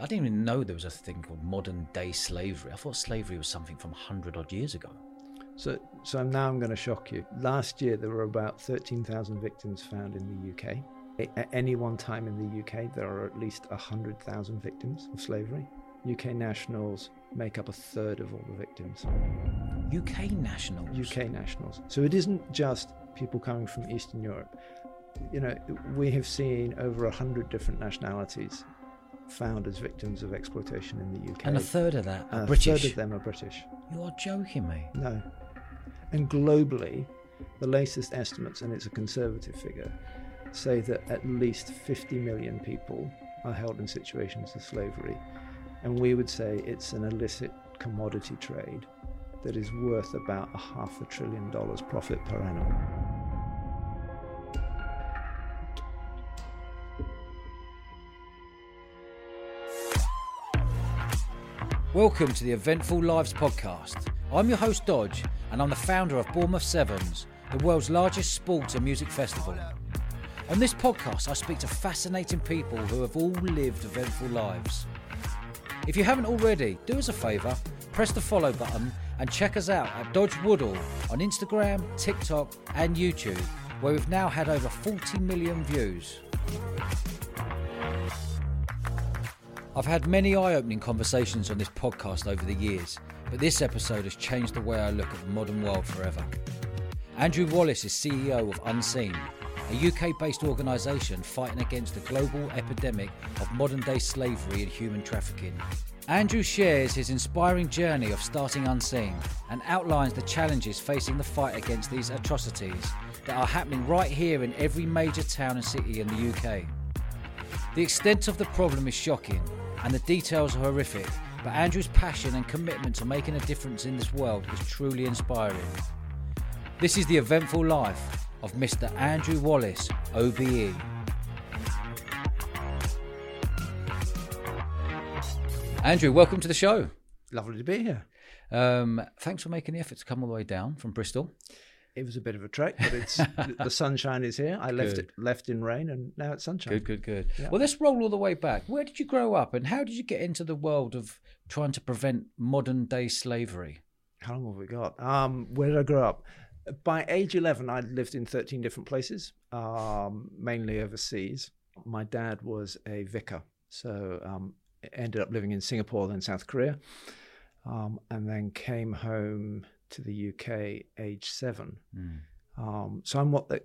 I didn't even know there was a thing called modern day slavery. I thought slavery was something from 100 odd years ago. So, so now I'm going to shock you. Last year, there were about 13,000 victims found in the UK. At any one time in the UK, there are at least 100,000 victims of slavery. UK nationals make up a third of all the victims. UK nationals? UK nationals. So it isn't just people coming from Eastern Europe. You know, we have seen over 100 different nationalities found as victims of exploitation in the UK. And a third of that are a British? third of them are British. You are joking me. No. And globally, the latest estimates, and it's a conservative figure, say that at least 50 million people are held in situations of slavery. And we would say it's an illicit commodity trade that is worth about a half a trillion dollars profit per annum. Welcome to the Eventful Lives podcast. I'm your host, Dodge, and I'm the founder of Bournemouth Sevens, the world's largest sports and music festival. On this podcast, I speak to fascinating people who have all lived eventful lives. If you haven't already, do us a favour, press the follow button and check us out at Dodge Woodall on Instagram, TikTok, and YouTube, where we've now had over 40 million views. I've had many eye opening conversations on this podcast over the years, but this episode has changed the way I look at the modern world forever. Andrew Wallis is CEO of Unseen, a UK based organisation fighting against the global epidemic of modern day slavery and human trafficking. Andrew shares his inspiring journey of starting Unseen and outlines the challenges facing the fight against these atrocities that are happening right here in every major town and city in the UK. The extent of the problem is shocking and the details are horrific, but Andrew's passion and commitment to making a difference in this world is truly inspiring. This is the eventful life of Mr. Andrew Wallis, OBE. Andrew, welcome to the show. Lovely to be here. Um, thanks for making the effort to come all the way down from Bristol. It was a bit of a trek, but it's the sunshine is here. I left Good. it left in rain, and now it's sunshine. Good, good, good. Yeah. Well, let's roll all the way back. Where did you grow up, and how did you get into the world of trying to prevent modern day slavery? How long have we got? Um, where did I grow up? By age 11, I'd lived in 13 different places, um, mainly overseas. My dad was a vicar, so um, ended up living in Singapore, then South Korea, um, and then came home to the UK age seven. Mm. Um, so I'm what, the,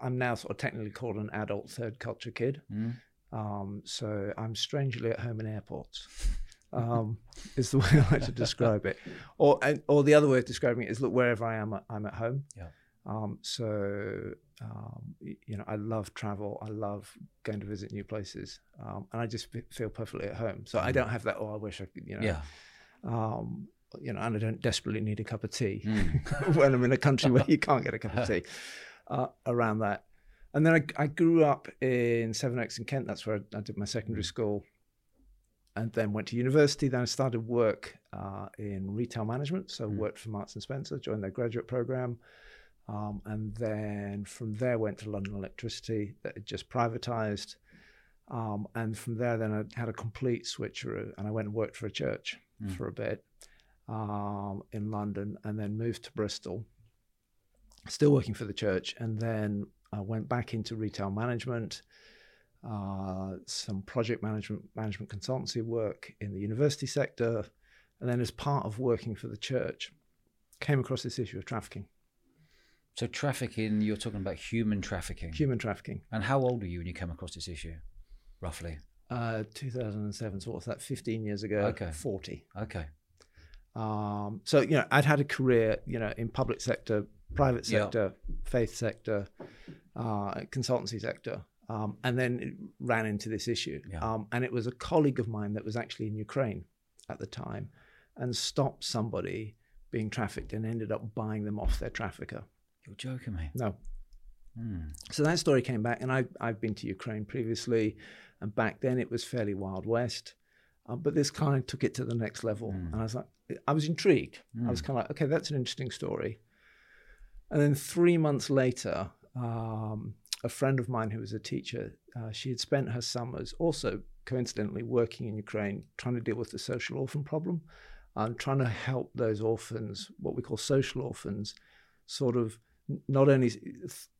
I'm now sort of technically called an adult third culture kid. Mm. Um, so I'm strangely at home in airports. Um, is the way I like to describe it, or or the other way of describing it is look wherever I am, I'm at home. Yeah. Um, so um, you know, I love travel. I love going to visit new places, um, and I just feel perfectly at home. So I don't have that. Oh, I wish I could. You know. Yeah. Um, you know, and I don't desperately need a cup of tea Mm. when I'm in a country where you can't get a cup of tea uh, around that. And then I, I grew up in Sevenoaks in Kent. That's where I, I did my secondary school. And then went to university. Then I started work uh, in retail management. So Mm. worked for Marks and Spencer, joined their graduate program. Um, and then from there went to London Electricity that had just privatized. Um, and from there, then I had a complete switcheroo and I went and worked for a church Mm. for a bit um, in London and then moved to Bristol, still working for the church. And then I went back into retail management, uh, some project management, management consultancy work in the university sector. And then, as part of working for the church, came across this issue of trafficking, So trafficking, you're talking about human trafficking. human trafficking. And how old were you when you came across this issue, roughly? Uh, 2007, so what's that, 15 years ago? Okay. 40. Okay. Um, so you know, I'd had a career, you know, in public sector, private Yeah. sector, faith sector, uh, consultancy sector, um, and then it ran into this issue. Yeah. Um, and it was a colleague of mine that was actually in Ukraine at the time, and stopped somebody being trafficked and ended up buying them off their trafficker. You're joking me. No, Mm. so that story came back, and I, I've been to Ukraine previously, and back then it was fairly Wild West. Uh, but this kind of took it to the next level. Mm. And I was like, I was intrigued. I was Mm. kind of like, okay, that's an interesting story. And then three months later, um, a friend of mine who was a teacher uh, she had spent her summers also coincidentally working in Ukraine, trying to deal with the social orphan problem and trying to help those orphans, what we call social orphans, sort of not only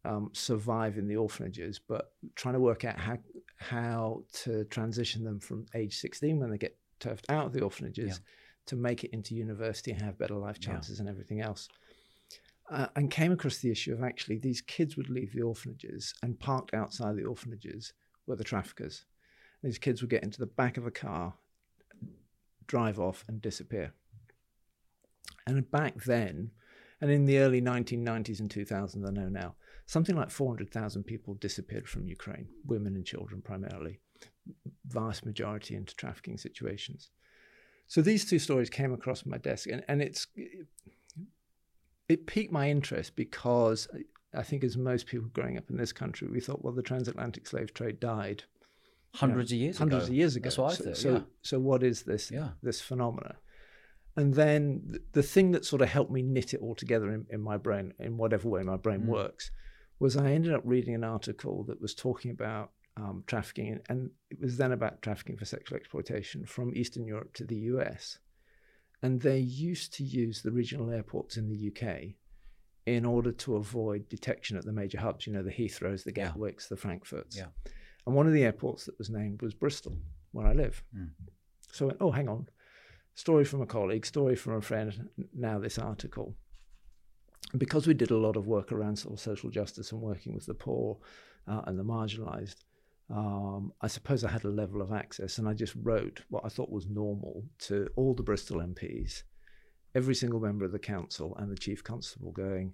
um, survive in the orphanages, but trying to work out how how to transition them from age 16 when they get turfed out of the orphanages yeah. to make it into university and have better life chances yeah. and everything else. Uh, and came across the issue of actually these kids would leave the orphanages and parked outside the orphanages were the traffickers. These kids would get into the back of a car, drive off, and disappear. And back then, and in the early 1990s and 2000s, I know now, something like 400,000 people disappeared from Ukraine, women and children primarily, vast majority into trafficking situations. So these two stories came across my desk, and, and it's it, it piqued my interest because I think, as most people growing up in this country, we thought, well, the transatlantic slave trade died hundreds you know, of years hundreds ago. of years ago. That's what I so, thought. So, yeah. so what is this yeah. this phenomena? And then the thing that sort of helped me knit it all together in, in my brain, in whatever way my brain mm. works, was I ended up reading an article that was talking about um, trafficking, and it was then about trafficking for sexual exploitation from Eastern Europe to the US. And they used to use the regional airports in the UK in order to avoid detection at the major hubs, you know, the Heathrows, the Gatwicks, yeah. the Frankfurts. Yeah. And one of the airports that was named was Bristol, where I live. Mm. So I went, oh, hang on, story from a colleague, story from a friend, now this article. Because we did a lot of work around sort of social justice and working with the poor uh, and the marginalized, um, I suppose I had a level of access and I just wrote what I thought was normal to all the Bristol MPs, every single member of the council and the chief constable going,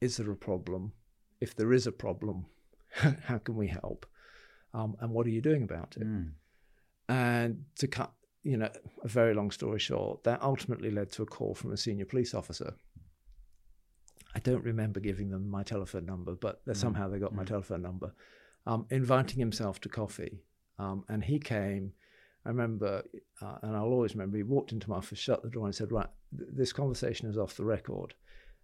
is there a problem? If there is a problem, how can we help? Um, and what are you doing about it? Mm. And to cut you know, a very long story short, that ultimately led to a call from a senior police officer. I don't remember giving them my telephone number, but mm. somehow they got mm. my telephone number, um, inviting himself to coffee. Um, and he came, I remember, uh, and I'll always remember, he walked into my office, shut the door, and said, Right, th- this conversation is off the record.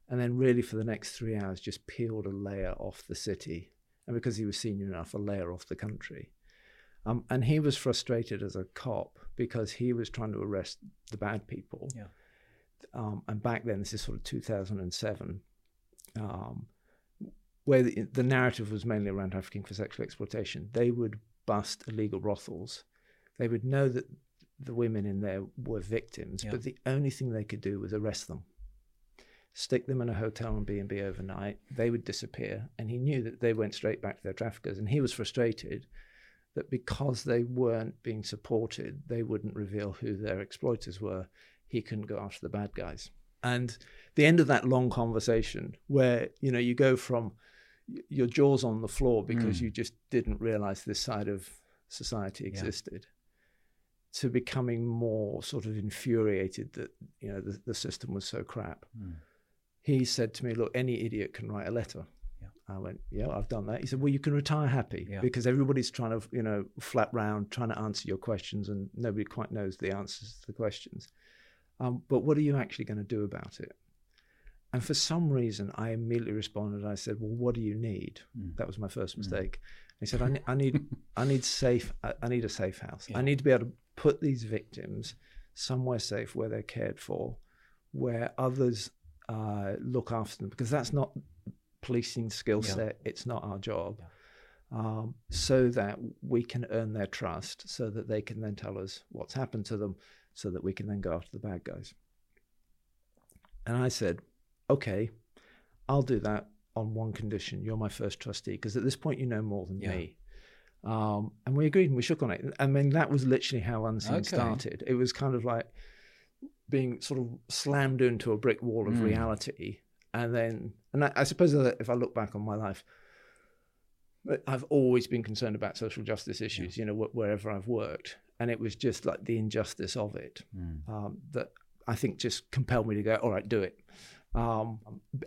And then, really, for the next three hours, just peeled a layer off the city. And because he was senior enough, a layer off the country. Um, and he was frustrated as a cop because he was trying to arrest the bad people. Yeah. Um, and back then, this is sort of 2007, um, where the, the, narrative was mainly around trafficking for sexual exploitation. They would bust illegal brothels. They would know that the women in there were victims, yeah. but the only thing they could do was arrest them, stick them in a hotel and B and B overnight. They would disappear, and he knew that they went straight back to their traffickers. And he was frustrated that because they weren't being supported, they wouldn't reveal who their exploiters were. He couldn't go after the bad guys. And the end of that long conversation, where you know you go from your jaws on the floor because mm. you just didn't realize this side of society existed, yeah. to becoming more sort of infuriated that you know the, the system was so crap. Mm. He said to me, "Look, any idiot can write a letter." I went, yeah, I've done that. He said, well, you can retire happy yeah. because everybody's trying to, you know, flap round, trying to answer your questions, and nobody quite knows the answers to the questions. Um, but what are you actually going to do about it? And for some reason, I immediately responded. I said, well, what do you need? Mm. That was my first mm. mistake. Mm. He said, I, I need, I need safe, I, I need a safe house. Yeah. I need to be able to put these victims somewhere safe where they're cared for, where others uh, look after them, because that's not policing skill set. Yeah. It's not our job. Yeah. Um, so that we can earn their trust, so that they can then tell us what's happened to them, so that we can then go after the bad guys. And I said, okay, I'll do that on one condition. You're my first trustee, because at this point you know more than yeah. me. Um, and we agreed and we shook on it. I mean, that was literally how Unseen okay. started. It was kind of like being sort of slammed into a brick wall of mm. reality and then and I, I suppose that if I look back on my life, I've always been concerned about social justice issues. Yeah. You know, wh- wherever I've worked, and it was just like the injustice of it mm. um, that I think just compelled me to go. All right, do it. Um,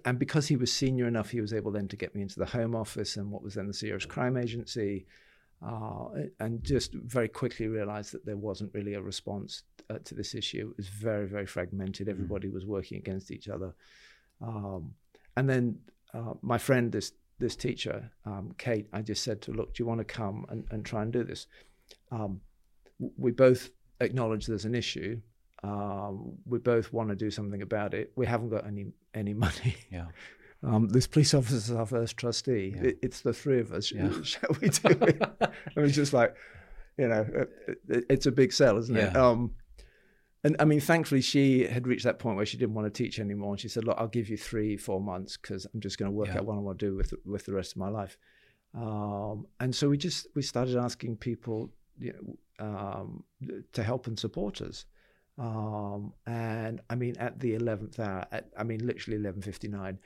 and because he was senior enough, he was able then to get me into the Home Office and what was then the Serious Crime Agency, uh, and just very quickly realised that there wasn't really a response uh, to this issue. It was very, very fragmented. Everybody mm. was working against each other. Um, and then uh, my friend, this this teacher, um, Kate, I just said to her, look, do you want to come and, and try and do this? Um, we both acknowledge there's an issue. Um, we both want to do something about it. We haven't got any any money. Yeah. Um, this police officer is our first trustee. Yeah. It, it's the three of us. Yeah. Shall we do it? I was just like, you know, it, it, it's a big sell, isn't it? Yeah. Um, and I mean, thankfully, she had reached that point where she didn't want to teach anymore. And she said, "Look, I'll give you three, four months because I'm just going to work Yeah. out what I want to do with with the rest of my life." Um, and so we just we started asking people, you know, um, to help and support us. Um, and I mean, at the eleventh hour, at, I mean, literally eleven fifty nine,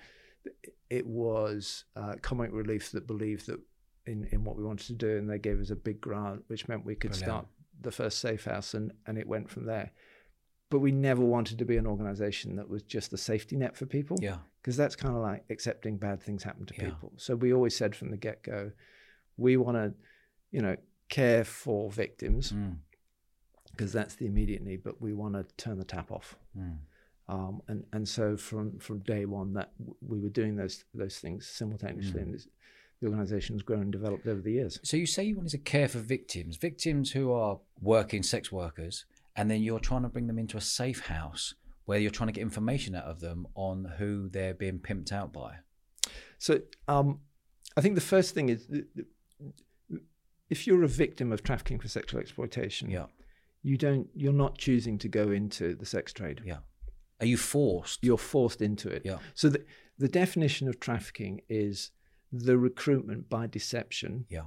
it was uh, Comic Relief that believed that in in what we wanted to do, and they gave us a big grant, which meant we could Brilliant. start the first safe house, and and it went from there. But we never wanted to be an organisation that was just a safety net for people Yeah. because that's kind of like accepting bad things happen to Yeah. people. So we always said from the get go, we want to, you know, care for victims Mm. because that's the immediate need, but we want to turn the tap off. Mm. Um, and and so from from day one that w- we were doing those those things simultaneously, Mm. and this, the organisation has grown and developed over the years. So you say you wanted to care for victims, victims who are working sex workers, and then you're trying to bring them into a safe house where you're trying to get information out of them on who they're being pimped out by. So um, I think the first thing is if you're a victim of trafficking for sexual exploitation, Yeah. you don't you're not choosing to go into the sex trade. Yeah. Are you forced? You're forced into it. Yeah. So the the definition of trafficking is the recruitment by deception, Yeah.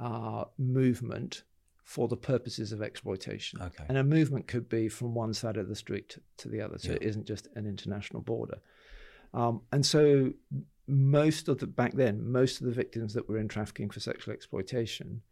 uh, movement for the purposes of exploitation. Okay. And a movement could be from one side of the street to, the other, so Yeah. it isn't just an international border. Um, and so most of the back then, most of the victims that were in trafficking for sexual exploitation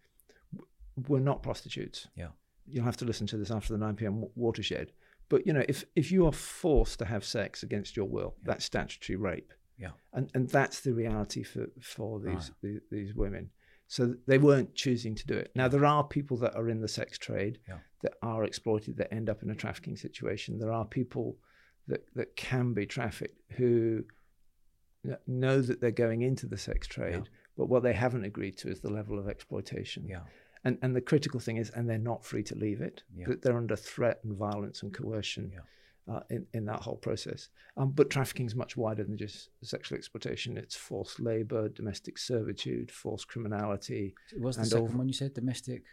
w- were not prostitutes. Yeah. You'll have to listen to this after the 9 p.m. wa- watershed. But you know, if if you are forced to have sex against your will, Yeah. that's statutory rape. Yeah. And and that's the reality for for these Right. these, these women. So they weren't choosing to do it. Now there are people that are in the sex trade Yeah. that are exploited that end up in a trafficking situation. There are people that that can be trafficked who know that they're going into the sex trade, but what they haven't agreed to is the level of exploitation. Yeah. And and the critical thing is, and they're not free to leave it. Yeah. That they're under threat and violence and coercion Yeah. Uh, in in that whole process. Um, but trafficking is much wider than just sexual exploitation. It's forced labor, domestic servitude, forced criminality, What's the second one you said? Domestic,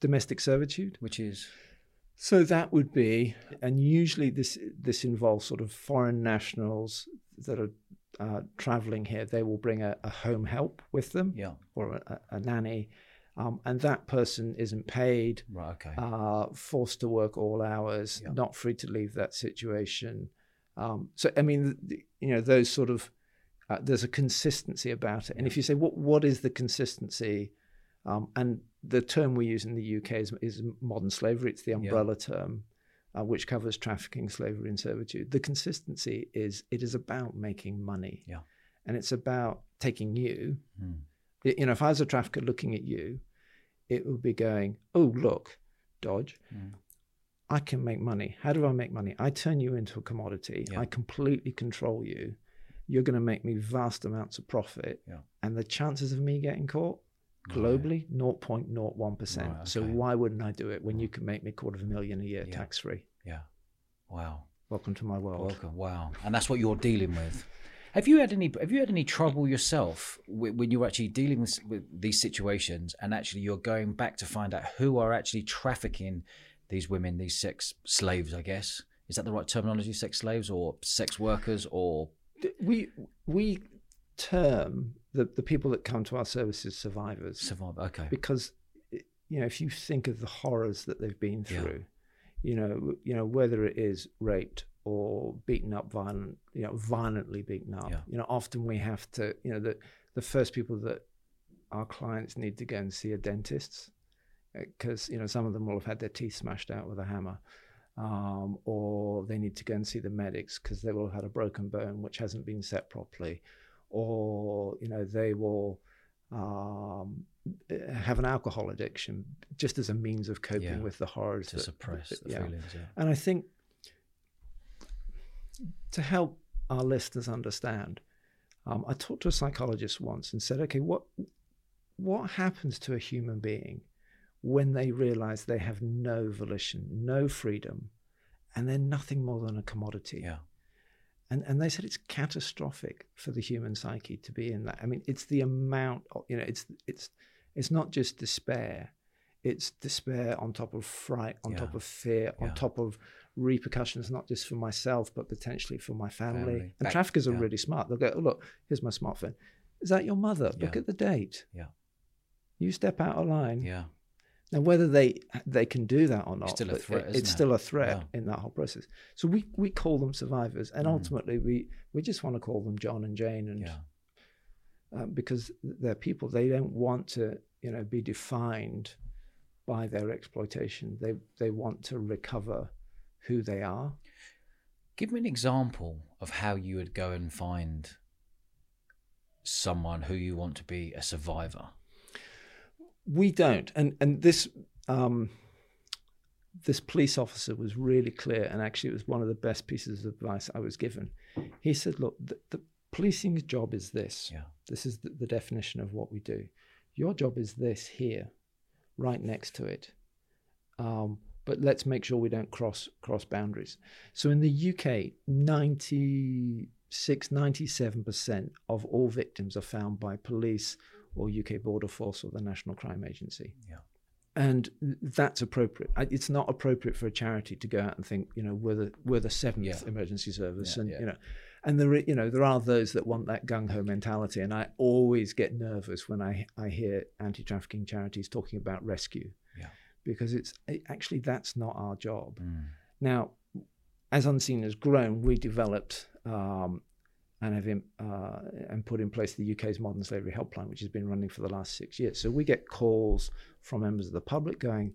domestic servitude. which is So that would be, and usually this this involves sort of foreign nationals that are uh, traveling here. They will bring a, a home help with them yeah. or a, a nanny, um, and that person isn't paid, Right. Okay. uh, forced to work all hours, Yeah. not free to leave that situation. Um, so I mean, you know, those sort of uh, there's a consistency about it. And if you say what what is the consistency, um, and the term we use in the UK is, is modern slavery. It's the umbrella term. Uh, which covers trafficking, slavery, and servitude. The consistency is it is about making money, Yeah. and it's about taking you. Hmm. You know, if I was a trafficker looking at you, it would be going, "Oh, look, Dodge, Mm. I can make money. How do I make money? I turn you into a commodity. Yeah. I completely control you. You're going to make me vast amounts of profit. Yeah. And the chances of me getting caught globally, 0.01%. Right, So why wouldn't I do it when you can make me a quarter of a million a year Yeah. tax free? Yeah. Wow. Welcome to my world. Welcome. Wow. And that's what you're dealing with. Have you had any? Have you had any trouble yourself when, you're actually dealing with, with these situations, and actually you're going back to find out who are actually trafficking these women, these sex slaves? I guess is that the right terminology? Sex slaves or sex workers or We, we term the, the people that come to our services survivors. survivor? Okay. because you know if you think of the horrors that they've been Yeah. through you know you know whether it is raped or beaten up violent you know violently beaten up Yeah. you know often we have to you know the the first people that our clients need to go and see are dentists because you know some of them will have had their teeth smashed out with a hammer um, or they need to go and see the medics because they will have had a broken bone which hasn't been set properly or you know they will um, have an alcohol addiction just as a means of coping Yeah. with the horrors to that- suppress that- the yeah. feelings? Yeah. and I think to help our listeners understand, Um, I talked to a psychologist once and said, okay, what what happens to a human being when they realize they have no volition, no freedom, and they're nothing more than a commodity? Yeah. And, and they said it's catastrophic for the human psyche to be in that. I mean, it's the amount, of, you know, it's it's it's not just despair, it's despair on top of fright, on Yeah. top of fear, on Yeah. top of repercussions, not just for myself, but potentially for my family. Family. And traffickers are yeah. really smart. They'll go, oh, look, here's my smartphone. Is that your mother? Look at the date. Yeah. You step out of line. Yeah. Now, whether they they can do that or not, it's still a threat, it- it's it? still a threat Yeah. in that whole process. So we we call them survivors, and Mm. ultimately we we just want to call them John and Jane, and Yeah. uh, because they're people, they don't want to you know be defined by their exploitation. They they want to recover who they are. Give me an example of how you would go and find someone who you want to be a survivor. We don't, and and this um, this police officer was really clear, and actually it was one of the best pieces of advice I was given. He said, "Look, the, the policing's job is this. Yeah. This is the, the definition of what we do. Your job is this here, right next to it. Um, but let's make sure we don't cross cross boundaries. So in the UK, 96, 97% of all victims are found by police or UK Border Force or the National Crime Agency. Yeah. And that's appropriate. It's not appropriate for a charity to go out and think, you know, we're the we're the seventh Yeah. emergency service, Yeah, and you know, and there, you know, there are those that want that gung ho mentality, and I always get nervous when I I hear anti trafficking charities talking about rescue, Yeah. Because it's it, actually that's not our job. Mm. Now, as Unseen has grown, we developed um, and have in, uh, and put in place the UK's modern slavery helpline, which has been running for the last six years. So we get calls from members of the public going,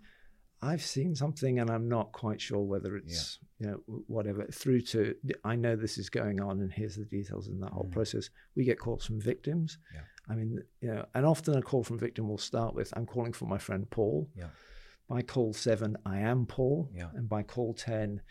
"I've seen something, and I'm not quite sure whether it's you know whatever." Through to, "I know this is going on, and here's the details in that whole Mm. process." We get calls from victims. Yeah. I mean, you know, and often a call from victim will start with, "I'm calling for my friend Paul." Yeah. By call seven, I am Paul, Yeah. and by call ten,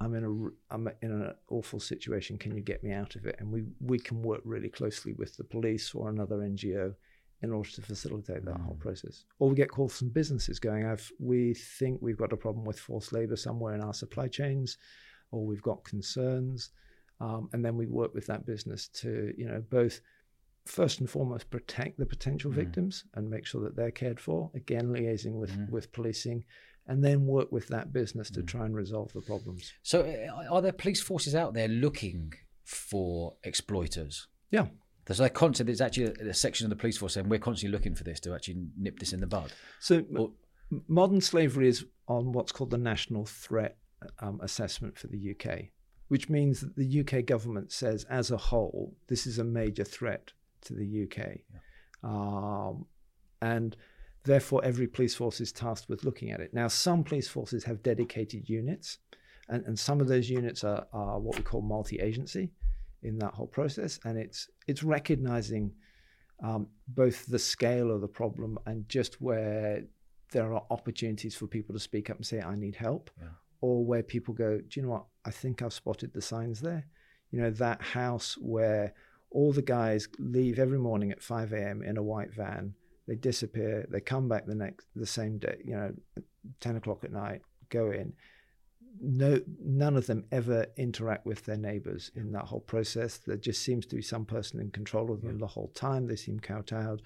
I'm in a I'm in an awful situation. Can you get me out of it? And we we can work really closely with the police or another NGO in order to facilitate that whole Mm. process. Or we get calls from businesses going, "I've we think we've got a problem with forced labour somewhere in our supply chains, or we've got concerns," um, and then we work with that business to you know both first and foremost protect the potential Mm. victims and make sure that they're cared for. Again, liaising with Mhm. with policing, and then work with that business to Mm. try and resolve the problems. So, uh, are there police forces out there looking for exploiters? Yeah. There's like concept. there's actually a, a section of the police force saying we're constantly looking for this to actually nip this in the bud. So Or- m- modern slavery is on what's called the National Threat um, Assessment for the UK, which means that the UK government says, as a whole, this is a major threat to the UK, um, and therefore every police force is tasked with looking at it. Now, some police forces have dedicated units, and, and some of those units are, are what we call multi-agency in that whole process, and it's it's recognizing um, both the scale of the problem and just where there are opportunities for people to speak up and say, I need help, Yeah. or where people go, Do you know what? I think I've spotted the signs there. You know, that house where all the guys leave every morning at 5 a.m. in a white van, they disappear, they come back the next, the same day, you know, 10 o'clock at night, go in. No, none of them ever interact with their neighbors in that whole process. There just seems to be some person in control of them Yeah. the whole time. They seem kowtowed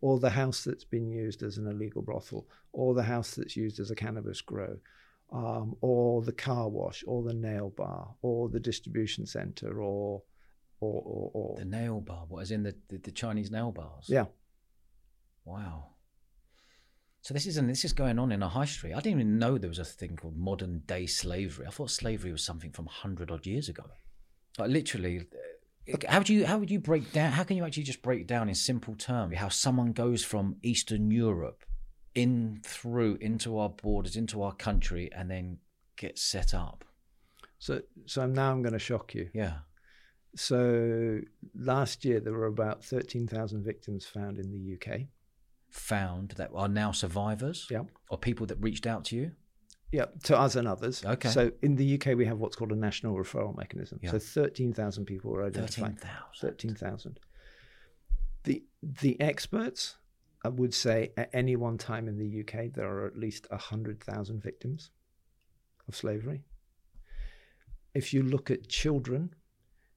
or the house that's been used as an illegal brothel, or the house that's used as a cannabis grow, um, or the car wash, or the nail bar, or the distribution center, or, or, or, or The nail bar, what is in the, the, the Chinese nail bars? yeah. Wow. So this isn't this is going on in a high street. I didn't even know there was a thing called modern day slavery. I thought slavery was something from hundred odd years ago. Like literally, uh, how do you how would you break down? How can you actually just break down in simple terms how someone goes from Eastern Europe in through into our borders, into our country, and then gets set up? So, so now I'm going to shock you. Yeah. So last year there were about thirteen thousand victims found in the UK. Found that are now survivors. Yeah. Or people that reached out to you. Yeah, to us and others. Okay. So in the UK we have what's called a national referral mechanism. Yeah. So thirteen thousand people were identified. thousand. Thirteen thousand. the experts I would say at any one time in the UK there are at least 100,000 victims of slavery. If you look at children,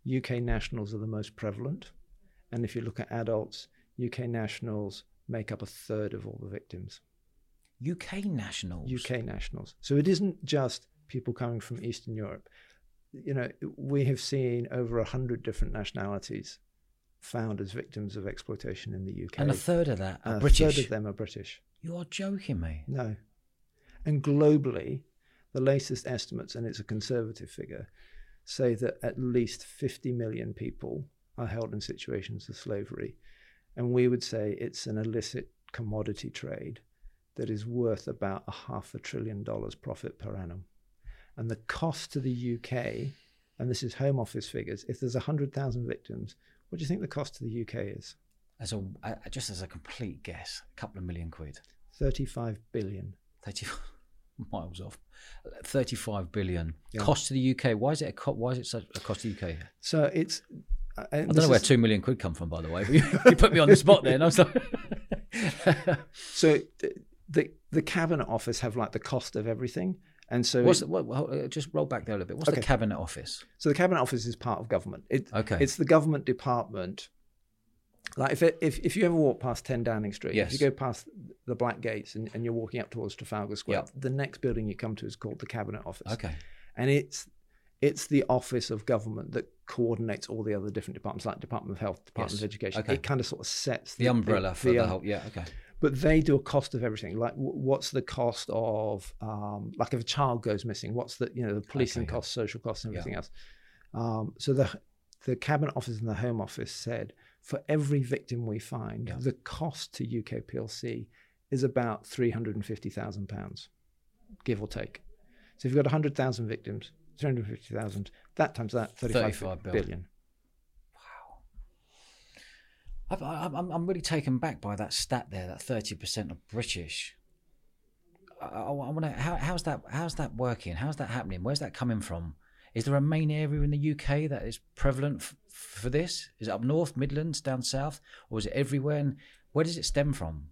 UK nationals are the most prevalent. And if you look at adults, UK nationals make up a third of all the victims. UK nationals? UK nationals. So it isn't just people coming from Eastern Europe. You know, we have seen over a hundred different nationalities found as victims of exploitation in the UK. And a third of that are a British. third of them are British. You are joking me. No. And globally, the latest estimates, and it's a conservative figure, say that at least 50 million people are held in situations of slavery. And we would say it's an illicit commodity trade that is worth about a half a trillion dollars profit per annum. And the cost to the UK, and this is Home Office figures, if there's 100,000 victims, what do you think the cost to the UK is? As a uh, just as a complete guess, a couple of million quid. 35 billion. 30 miles off. 35 billion. Yeah. Cost to the UK. Why is it a co- why is it such a cost to the UK? So it's. uh, I don't know where 2 million quid come from by the way. But you, you put me on the spot there and I was like So the the cabinet office have like the cost of everything, and so What's the, what, uh, just roll back there a little bit. What's the cabinet office? so the cabinet office is part of government. It, Okay. it's the government department. Like if it, if if you ever walk past Ten Downing Street, Yes. if you go past the Black Gates and, and you're walking up towards Trafalgar Square, Yeah. the next building you come to is called the cabinet office, Okay. and it's it's the office of government that coordinates all the other different departments, like Department of Health, Department Yes. of Education. Okay. It kind of sort of sets The umbrella for the, um, whole yeah, okay. but they do a cost of everything. Like, wh- what's the cost of, um, like, if a child goes missing, what's the, you know, the policing Okay, yeah. costs, social costs, and Yeah. everything else. Um, so the the cabinet office and the home office said for every victim we find, Yeah. the cost to UK PLC is about three hundred and fifty thousand pounds, give or take. So if you've got hundred thousand victims, three hundred fifty thousand, that times that, thirty-five 35 billion. billion. I've- I- I'm, I'm really taken back by that stat there. That thirty percent of British. I, I, want to. How, how's that? How's that working? How's that happening? Where's that coming from? Is there a main area in the UK that is prevalent f- for this? Is it up north, Midlands, down south, or is it everywhere? And where does it stem from?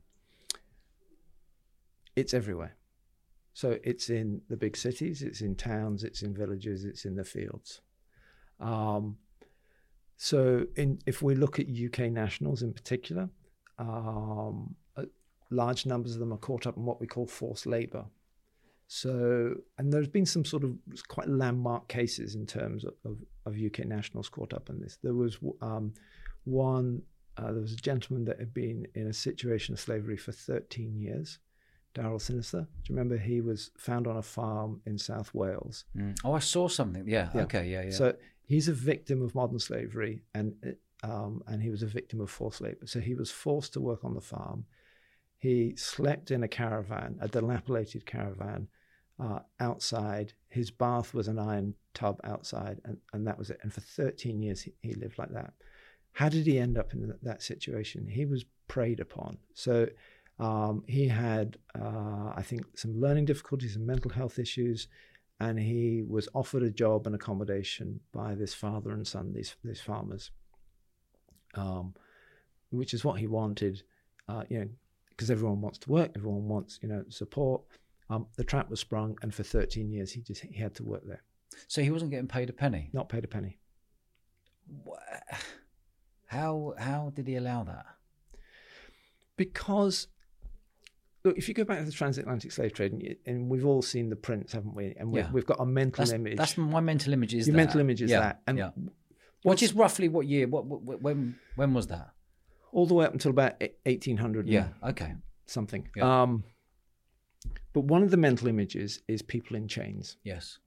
it's everywhere. So it's in the big cities, it's in towns, it's in villages, it's in the fields. Um, so in, if we look at UK nationals in particular, um, large numbers of them are caught up in what we call forced labour. So, and there's been some sort of quite landmark cases in terms of, of, of UK nationals caught up in this. There was um, one, uh, there was a gentleman that had been in a situation of slavery for 13 years. Darrell Simester. Do you remember he was found on a farm in South Wales? Mm. Oh, I saw something. Yeah. Yeah. Okay. Yeah. Yeah. So he's a victim of modern slavery, and um, and he was a victim of forced labor. So he was forced to work on the farm. He slept in a caravan, a dilapidated caravan, uh, outside. His bath was an iron tub outside, and, and that was it. And for 13 years, he, he lived like that. How did he end up in that, situation? He was preyed upon. So um, he had, uh, I think, some learning difficulties and mental health issues, and he was offered a job and accommodation by this father and son, these these farmers, um, which is what he wanted, uh, you know, because everyone wants to work, everyone wants, you know, support. Um, the trap was sprung, and for 13 years he just he had to work there, so he wasn't getting paid a penny. not paid a penny. How how did he allow that? because look, if you go back to the transatlantic slave trade, and, and we've all seen the prints, haven't we? And we've, Yeah. we've got a mental That's, image. that's my mental image. Is Your that. mental image is yeah, that. And yeah. Which is roughly what year? What, what when when was that? all the way up until about e- 1800 Yeah. Okay. something. Yeah. Um, but one of the mental images is people in chains. Yes.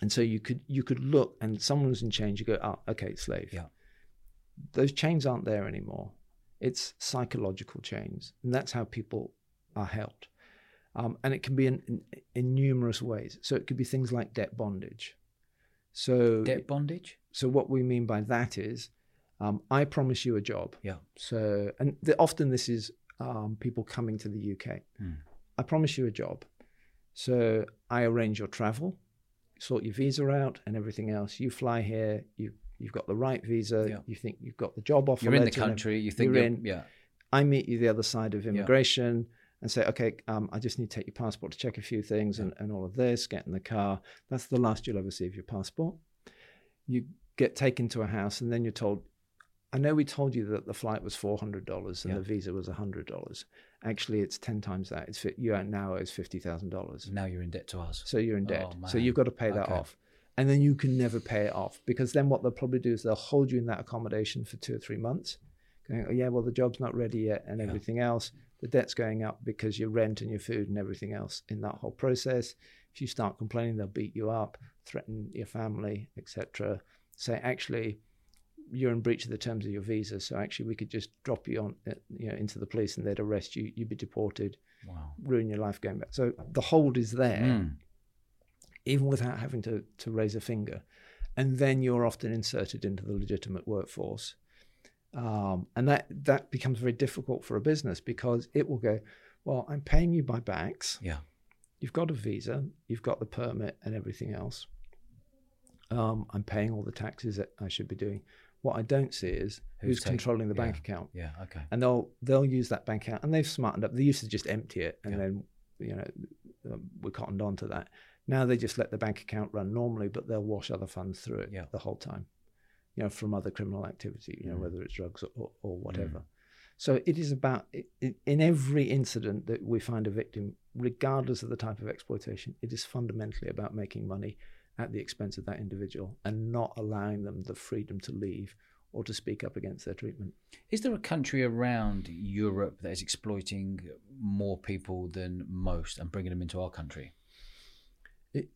And so you could you could look and someone's in chains, you go, oh, okay, slave. Yeah. Those chains aren't there anymore. It's psychological chains. And that's how people are held. Um, and it can be in, in, in numerous ways. So it could be things like debt bondage. So Debt bondage. so what we mean by that is, um, I promise you a job. Yeah. So and the, often this is um, people coming to the UK. Hmm. I promise you a job. So I arrange your travel, sort your visa out and everything else. You fly here, you you've got the right visa, Yeah. you think you've got the job offer. You're in the country. You think you're you're in. Yeah. I meet you the other side of immigration and say, okay, um, I just need to take your passport to check a few things and, and all of this, get in the car. That's the last you'll ever see of your passport. You get taken to a house and then you're told, I know we told you that the flight was $400 and Yeah. the visa was $100. Actually, it's 10 times that. It's You now owes $50,000. Now you're in debt to us. So you're in debt. Oh, so you've got to pay that Okay. off. And then you can never pay it off because then what they'll probably do is they'll hold you in that accommodation for two or three months, going, oh, yeah, well, the job's not ready yet and Yeah. everything else. The debt's going up because your rent and your food and everything else in that whole process. If you start complaining, they'll beat you up, threaten your family, etc. Say, actually, you're in breach of the terms of your visa, so actually we could just drop you on, uh, you know, into the police and they'd arrest you. You'd be deported, Wow. ruin your life going back. So the hold is there Mm. even without having to, to raise a finger. And then you're often inserted into the legitimate workforce. Um, and that, that becomes very difficult for a business because it will go, well, I'm paying you by BACS. Yeah. You've got a visa, you've got the permit and everything else. Um, I'm paying all the taxes that I should be doing. What I don't see is Who's who's, controlling the bank yeah. account Yeah. Okay. and they'll they'll use that bank account and they've smartened up they used to just empty it and Yeah. then you know um, we cottoned on to that now they just let the bank account run normally but they'll wash other funds through it Yeah. the whole time you know from other criminal activity you know Mm. whether it's drugs or, or whatever so it is about in every incident that we find a victim regardless of the type of exploitation it is fundamentally about making money at the expense of that individual and not allowing them the freedom to leave or to speak up against their treatment Is there a country around Europe that is exploiting more people than most and bringing them into our country?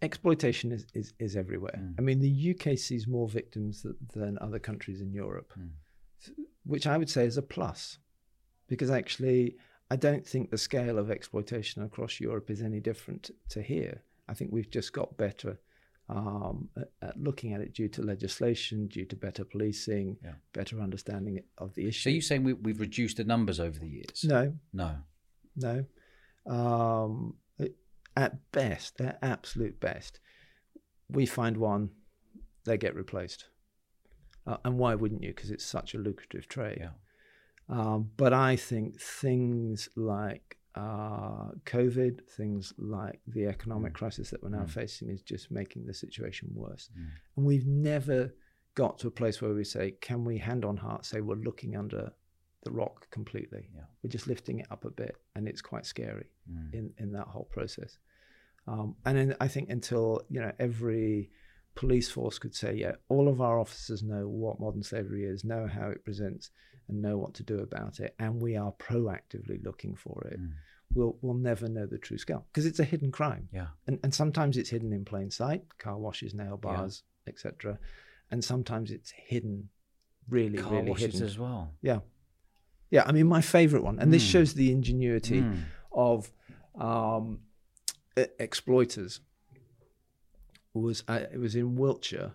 exploitation is, is, is everywhere. Mm. I mean, the UK sees more victims th- than other countries in Europe, Mm. which I would say is a plus, because actually, I don't think the scale of exploitation across Europe is any different to here. I think we've just got better um, at, looking at it due to legislation, due to better policing, Yeah. better understanding of the issue. So you're saying we, we've reduced the numbers over the years? no, No. no. Um, at best, at absolute best, we find one, they get replaced. Uh, and why wouldn't you? Because it's such a lucrative trade. Yeah. Um, but I think things like uh, COVID, things like the economic Mm. crisis that we're now Mm. facing, is just making the situation worse. Mm. And we've never got to a place where we say, can we hand on heart say we're looking under the rock completely? Yeah. We're just lifting it up a bit, and it's quite scary Mm. in, in that whole process. Um, and then I think until you know every police force could say, yeah, all of our officers know what modern slavery is, know how it presents, and know what to do about it, and we are proactively looking for it. Mm. We'll we'll never know the true scale because it's a hidden crime, Yeah. and and sometimes it's hidden in plain sight, car washes, nail Yeah. bars, etc., and sometimes it's hidden, really, Car really washes hidden. as well. Yeah, yeah. I mean, my favourite one, and this Mm. shows the ingenuity Mm. of um, exploiters was uh, it was in Wiltshire,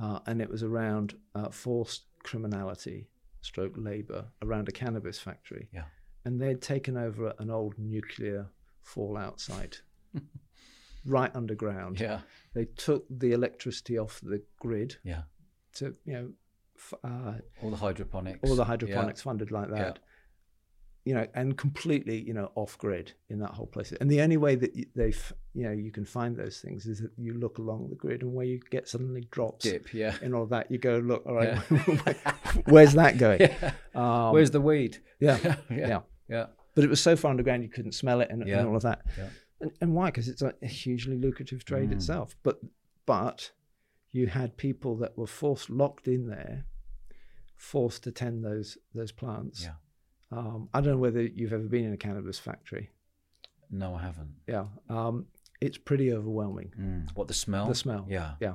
uh, and it was around uh, forced criminality, stroke labour around a cannabis factory. Yeah. and they'd taken over an old nuclear fallout site, right underground. Yeah. They took the electricity off the grid Yeah. to you know. F- uh, All the hydroponics. all the Yeah. hydroponics funded like Yeah. You know, and completely, you know, off grid in that whole place. And the only way that they've, you know, you can find those things is that you look along the grid, and where you get suddenly drops Dip. Yeah. and all that, you go look. All right, Yeah. where's that going? yeah. Um, Where's the weed? yeah, yeah. yeah. Yeah. But it was so far underground you couldn't smell it, and, and all of that. And, and why? Because it's a hugely lucrative trade Mm. itself. But but you had people that were forced locked in there, forced to tend those those plants. Um, I don't know whether you've ever been in a cannabis factory. No, I haven't. Yeah, um, it's pretty overwhelming. Mm. What the smell? The smell. Yeah. Yeah.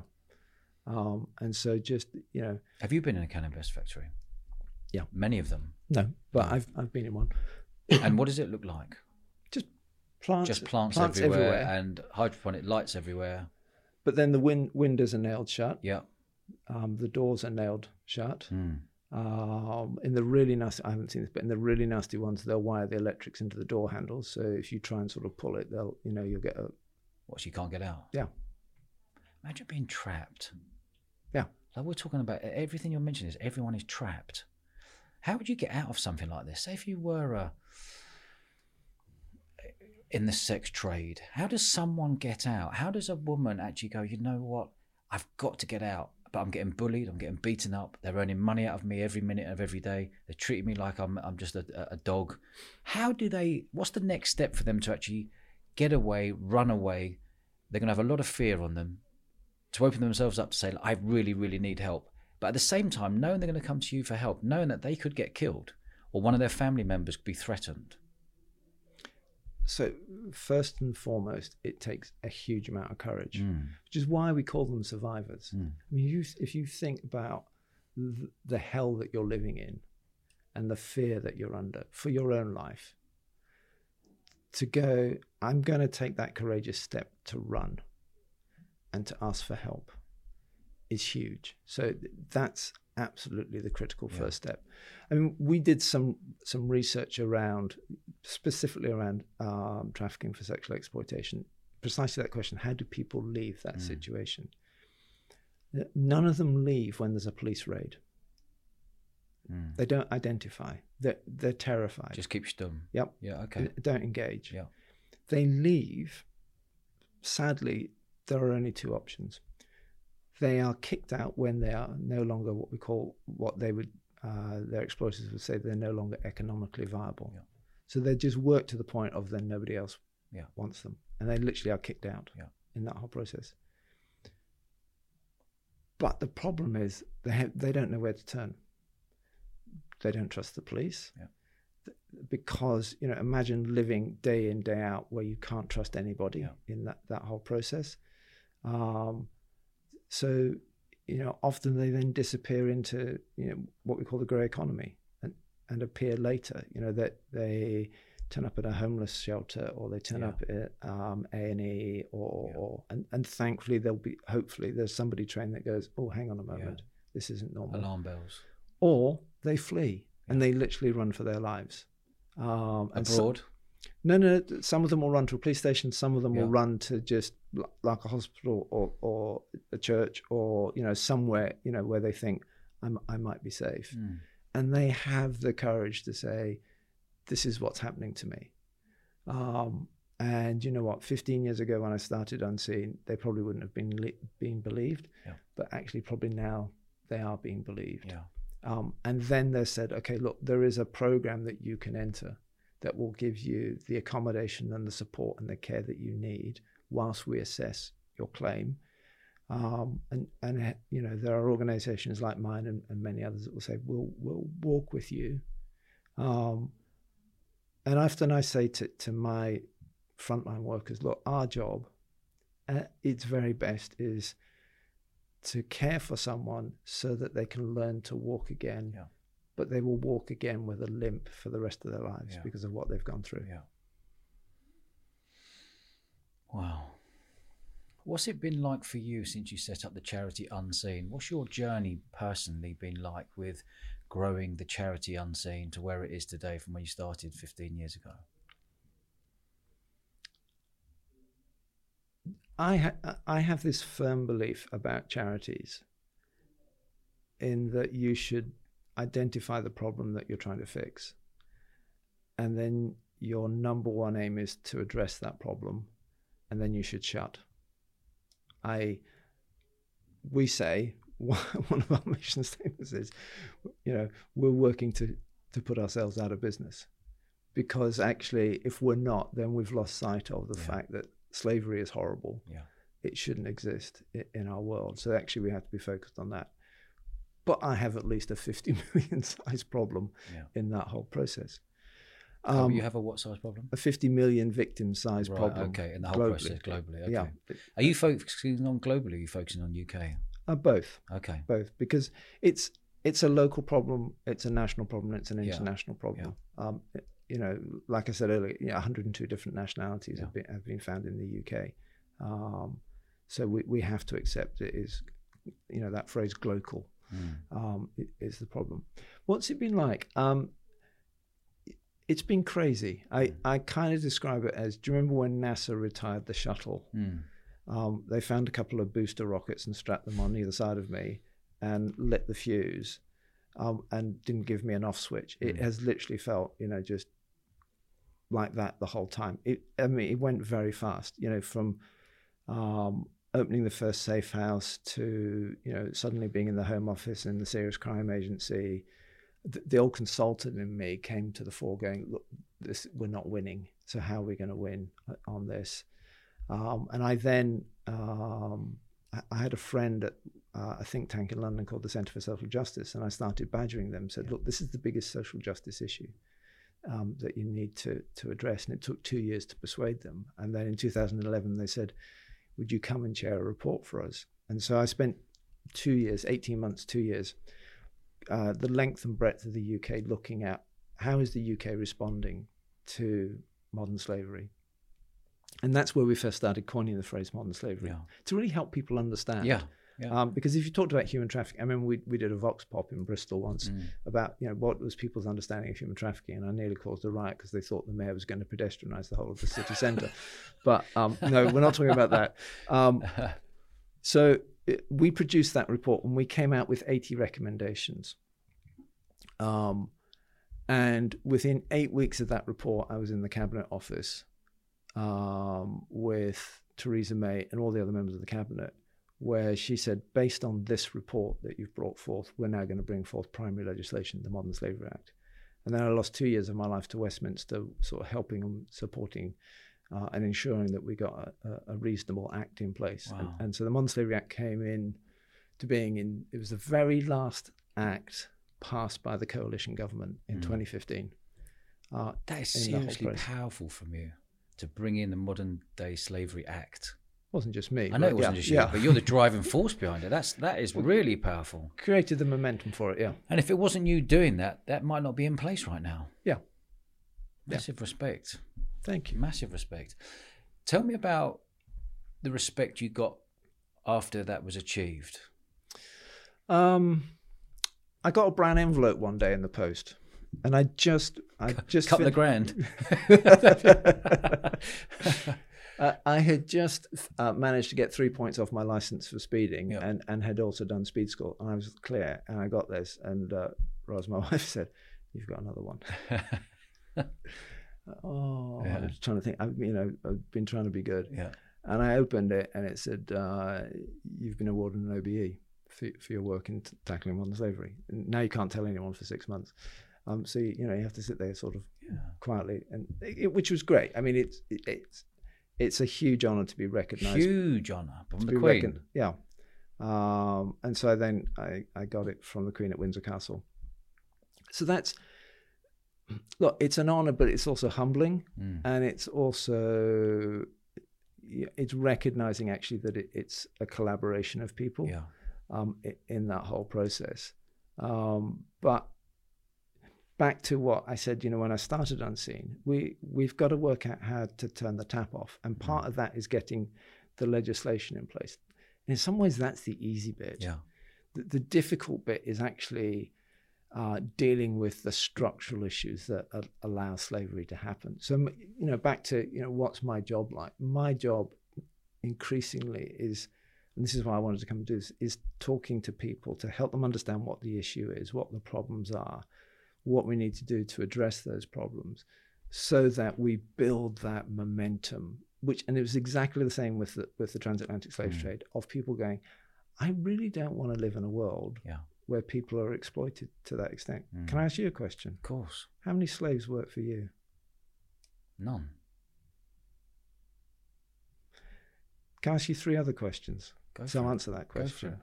Um, and so just you know, Have you been in a cannabis factory? Yeah. Many of them. no, but I've I've been in one. and what does it look like? Just plants, Just plants, everywhere, and hydroponic lights everywhere. But then the win- windows are nailed shut. Yeah. Um, the doors are nailed shut. Mm. Um, in the really nasty, I haven't seen this, but in the really nasty ones, they'll wire the electrics into the door handles. So if you try and sort of pull it, they'll, you know, you'll get a What, so you can't get out? Yeah. Imagine being trapped. Yeah. Like we're talking about everything you're mentioning is everyone is trapped. How would you get out of something like this? Say if you were a in the sex trade, how does someone get out? How does a woman actually go, you know what? I've got to get out, but I'm getting bullied, I'm getting beaten up, they're earning money out of me every minute of every day, they're treating me like I'm I'm just a, a dog. How do they what's the next step for them to actually get away, run away? They're gonna have a lot of fear on them to open themselves up to say, I really, really need help. But at the same time, knowing they're going to come to you for help, knowing that they could get killed or one of their family members could be threatened. So, first and foremost, it takes a huge amount of courage, Mm. which is why we call them survivors. Mm. I mean, you, if you think about th- the hell that you're living in and the fear that you're under for your own life, to go, I'm going to take that courageous step to run and to ask for help is huge. So that's absolutely the critical Yeah. first step. I mean, we did some some research around specifically around um, trafficking for sexual exploitation. Precisely that question: How do people leave that Mm. situation? None of them leave when there's a police raid. Mm. They don't identify. They're they're terrified. Just keep stum. Yep. Yeah. Okay. Don't engage. Yeah. They leave. Sadly, there are only two options. They are kicked out when they are no longer what we call what they would uh, their exploiters would say they're no longer economically viable. Yeah. So they just work to the point of then nobody else Yeah. wants them, and they literally are kicked out Yeah. in that whole process. But the problem is they have, they don't know where to turn. They don't trust the police Yeah. because you know imagine living day in day out where you can't trust anybody in that that whole process um, so you know often they then disappear into you know what we call the grey economy and and appear later you know that they turn up at a homeless shelter or they turn Yeah. up at um, A&E or, Yeah. or and, and thankfully there'll be hopefully there's somebody trained that goes oh hang on a moment this isn't normal Alarm bells. or they flee and they literally run for their lives. Um, some- Abroad. no, no, some of them will run to a police station. Some of them will run to just like a hospital or, or a church or you know somewhere you know where they think I'm, I might be safe, Mm. and they have the courage to say, "This is what's happening to me." Um, and you know what? 15 years ago, when I started Unseen, they probably wouldn't have been li- being believed, Yeah. but actually, probably now they are being believed. Yeah. Um, and then they said, okay, look, there is a program that you can enter that will give you the accommodation and the support and the care that you need whilst we assess your claim. Um, and, and, uh, you know, there are organizations like mine and, and many others that will say, we'll, we'll walk with you. Um, and often I say to, to my frontline workers, look, our job at its very best is to care for someone so that they can learn to walk again. Yeah. But they will walk again with a limp for the rest of their lives Yeah. because of what they've gone through. Yeah. Wow. What's it been like for you since you set up the charity Unseen? What's your journey personally been like with growing the charity Unseen to where it is today from when you started 15 years ago? I ha- I have this firm belief about charities in that you should identify the problem that you're trying to fix, and then your number one aim is to address that problem, and then you should shut. I we say one of our mission statements is, you know, we're working to to put ourselves out of business, because actually, if we're not, then we've lost sight of the Yeah. fact that slavery is horrible. Yeah. It shouldn't exist in our world. So actually, we have to be focused on that. But I have at least a 50 million size problem Yeah. in that whole process. Oh, Um, you have a what size problem? a 50 million victim size Right, problem. okay, in the whole globally. process globally. Okay. Yeah, Are you focusing on globally? Or are you focusing on UK? uh, both, Okay. both, because it's it's a local problem, it's a national problem, it's an Yeah. international problem. Um, it- you know, like I said earlier, you know, 102 different nationalities have, been, have been found in the UK. Um, so we, we have to accept it is, you know, that phrase global Mm. um, is the problem. What's it been like? Um, it's been crazy. I, I kind of describe it as do you remember when NASA retired the shuttle? Mm. Um, they found a couple of booster rockets and strapped them on either side of me. and lit the fuse um, and didn't give me an off switch. It Mm. has literally felt, you know, just like that the whole time. It, I mean, it went very fast, you know, from um, opening the first safe house to, you know, suddenly being in the Home Office and the Serious Crime Agency. The, the old consultant in me came to the fore going, look, this, we're not winning. So how are we going to win uh, on this? Um, and I then, um, I, I had a friend at uh, a think tank in London called the Centre for Social Justice, and I started badgering them. Said, "Look, this is the biggest social justice issue um, that you need to to address." And it took two years to persuade them. And then in 2011, they said, "Would you come and chair a report for us?" And so I spent two years, 18 months, two years, uh, the length and breadth of the UK, looking at how is the UK responding to modern slavery. And that's where we first started coining the phrase modern slavery Yeah. to really help people understand. Yeah. Yeah. Um, because if you talked about human trafficking, I mean, we, we did a Vox Pop in Bristol once Mm. about you know what was people's understanding of human trafficking, and I nearly caused a riot because they thought the mayor was going to pedestrianise the whole of the city centre. but um, no, we're not talking about that. Um, so we produced that report and we came out with 80 recommendations. Um, and within eight weeks of that report, I was in the cabinet office um, with Theresa May and all the other members of the cabinet, where she said, based on this report that you've brought forth, we're now going to bring forth primary legislation, the Modern Slavery Act. And then I lost two years of my life to Westminster, sort of helping and supporting uh, and ensuring that we got a, a- reasonable act in place. And, Wow. and so the Modern Slavery Act came in to being in, it was the very last act passed by the coalition government in Mm. 2015. Uh, That is seriously powerful from you to bring in the modern day slavery act. wasn't just me. I know it wasn't yeah, just you, yeah. but you're the driving force behind it. That's that is really powerful. created the momentum for it. Yeah. And if it wasn't you doing that, that might not be in place right now. Yeah. Yeah. Massive respect. Thank you. Massive respect. Tell me about the respect you got after that was achieved. Um, I got a brown envelope one day in the post, and I just, I just Couple of fin- grand. uh, I had just uh, managed to get three points off my license for speeding, Yeah. and and had also done speed school, and I was clear, and I got this, and uh, Ros, my wife, said, "You've got another one." Oh, I Yeah. was trying to think. I, you know, I've been trying to be good, yeah. and I opened it, and it said, uh, "You've been awarded an OBE for, for your work in t- tackling modern slavery." And now you can't tell anyone for six months. Um, so you, you know you have to sit there sort of Yeah. quietly, and it, which was great. I mean, it's it, it's it's a huge honour to be recognised. Huge honour from the Queen. recon- yeah. Um, and so then I, I got it from the Queen at Windsor Castle. So that's look, it's an honour, but it's also humbling, Mm. and it's also it's recognising actually that it, it's a collaboration of people Yeah. um, in that whole process. Um, but back to what I said, you know, when I started Unseen, we we've got to work out how to turn the tap off, and part of that is getting the legislation in place. And in some ways, that's the easy bit. Yeah. The, the difficult bit is actually uh, dealing with the structural issues that a- allow slavery to happen. So, you know, back to you know, what's my job like? My job increasingly is, and this is why I wanted to come and do this, is talking to people to help them understand what the issue is, what the problems are, what we need to do to address those problems, so that we build that momentum. Which, and it was exactly the same with the with the transatlantic slave Mm. trade of people going, I really don't want to live in a world Yeah. Where people are exploited to that extent. Mm. Can I ask you a question? Of course. How many slaves work for you? None. Can I ask you three other questions? Go so it. answer that question.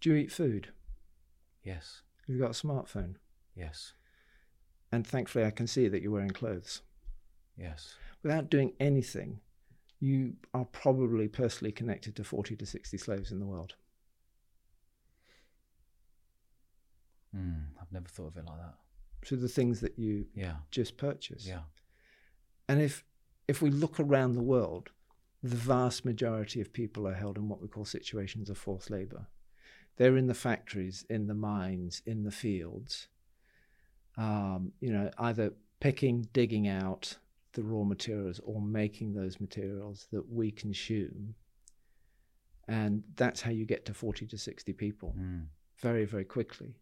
Do you eat food? Yes. Have you got a smartphone? Yes. And thankfully, I can see that you're wearing clothes. Yes. Without doing anything, you are probably personally connected to 40 to 60 slaves in the world. Mm. I've never thought of it like that. So the things that you Yeah. just purchased. Yeah. And if if we look around the world, the vast majority of people are held in what we call situations of forced labor. They're in the factories, in the mines, in the fields. Um, you know, either picking, digging out the raw materials or making those materials that we consume. and that's how you get to 40 to 60 people Mm. very very quickly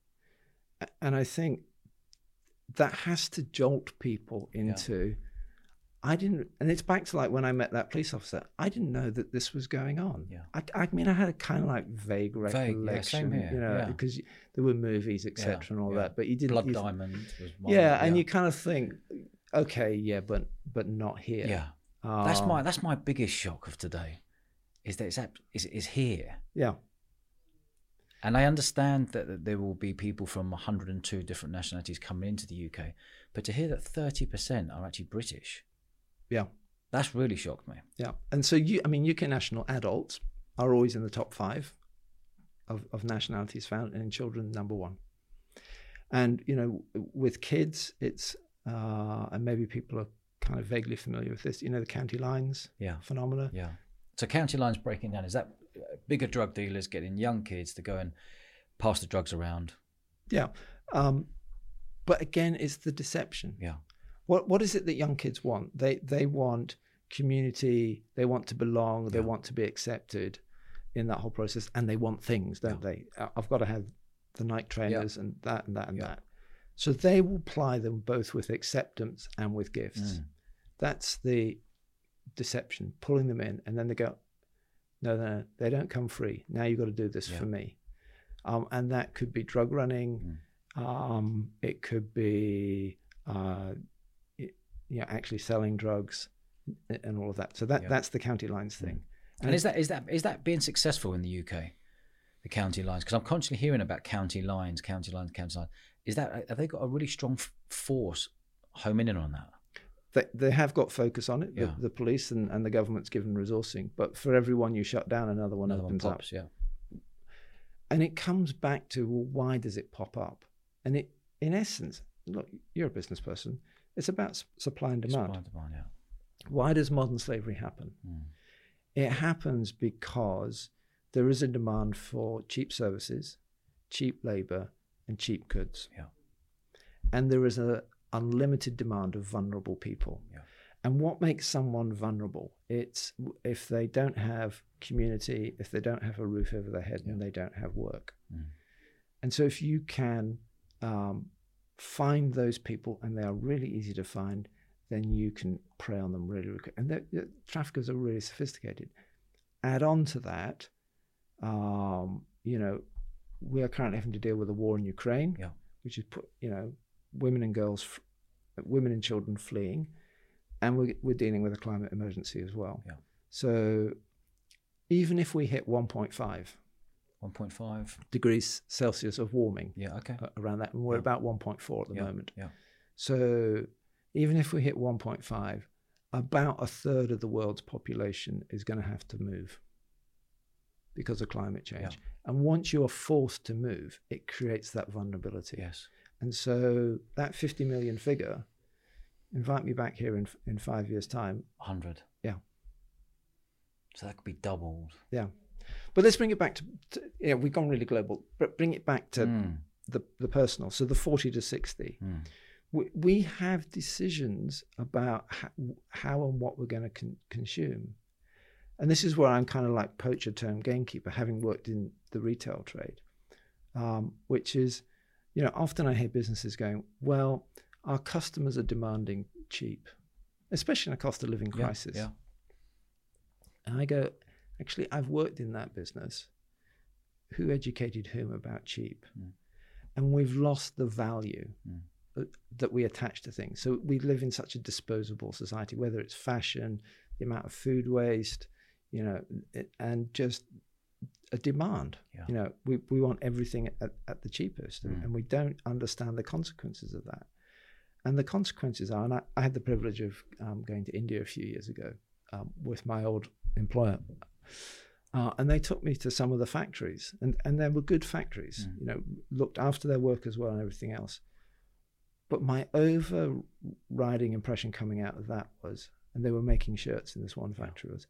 and i think that has to jolt people into i didn't and it's back to like when i met that police officer i didn't know that this was going on Yeah. i, I mean i had a kind of like vague Vague, yeah, you know yeah. because there were movies etc and all yeah. that but you didn't Blood you, Diamond yeah and you kind of think okay yeah but but not here yeah. That's Uh, my that's my biggest shock of today, is that it's is is here, yeah and I understand that, that there will be people from 102 different nationalities coming into the UK, but to hear that 30 percent are actually British, yeah that's really shocked me. Yeah, and so you, I mean, UK national adults are always in the top five of, of nationalities found, and in children, number one. And you know, with kids, it's uh, and maybe people are kind of vaguely familiar with this. You know, the county lines Yeah, phenomena. yeah. So county lines breaking down is that bigger drug dealers getting young kids to go and pass the drugs around? Yeah, um, but again, it's the deception. Yeah, What what is it that young kids want? They they want community. They want to belong. They Yeah. want to be accepted in that whole process, and they want things, don't they? Uh, I've got to have the Nike trainers and that and that and Yeah. that. So they will ply them both with acceptance and with gifts. Mm. That's the deception, pulling them in, and then they go, no, no, no, they don't come free. Now you've got to do this Yeah. for me. Um, and that could be drug running. Um, it could be, uh, y- you know, actually selling drugs and all of that. So that Yeah. that's the county lines thing. And is that is that is that being successful in the UK, the county lines? Because I'm constantly hearing about county lines, county lines, county lines. Is that have they got a really strong f- force homing in on that? They, they have got focus on it, the, Yeah. the police and, and the government's given resourcing. But for every one you shut down, another one Another one opens up. Yeah, And it comes back to well, why does it pop up? And it, in essence, look, you're a business person. It's about supply and demand. Supply and demand, yeah. Why does modern slavery happen? Mm. It happens because there is a demand for cheap services, cheap labor, and cheap goods. Yeah. And there is a unlimited demand of vulnerable people. Yeah. And what makes someone vulnerable? It's if they don't have community, if they don't have a roof over their head, and they don't have work. Mm. And so, if you can um, find those people, and they are really easy to find, then you can prey on them really, really quick. And the, the traffickers are really sophisticated. Add on to that, um, you know, we are currently having to deal with a war in Ukraine, Yeah. which is put, you know, women and girls, women and children fleeing, and we're, we're dealing with a climate emergency as well. Yeah. So, even if we hit 1.5 1.5. degrees Celsius of warming, Yeah. Okay. around that, and we're Yeah. about 1.4 at the yeah. moment. Yeah. So even if we hit 1.5, about a third of the world's population is going to have to move because of climate change. Yeah. And once you're forced to move, it creates that vulnerability. Yes. And so that 50 million figure, invite me back here in in five years' time. 100. Yeah. So that could be doubled. Yeah. But let's bring it back to, to yeah, we've gone really global, but bring it back to Mm. the, the personal. So the 40 to 60. Mm. we, we have decisions about how, how and what we're going to con- consume. And this is where I'm kind of like poacher term gamekeeper, having worked in the retail trade, um, which is, you know, often I hear businesses going, well, our customers are demanding cheap, especially in a cost of living crisis. Yeah. And I go, actually, I've worked in that business. Who educated whom about cheap? Mm. And we've lost the value Mm. that we attach to things. So we live in such a disposable society, whether it's fashion, the amount of food waste, you know, and just a demand. Yeah. You know, we, we want everything at, at the cheapest, and, Mm. and we don't understand the consequences of that. And the consequences are, and I, I had the privilege of um, going to India a few years ago um, with my old employer. Uh, and they took me to some of the factories, and, and they were good factories, Mm. you know, looked after their workers well and everything else. But my overriding impression coming out of that was, and they were making shirts in this one factory, was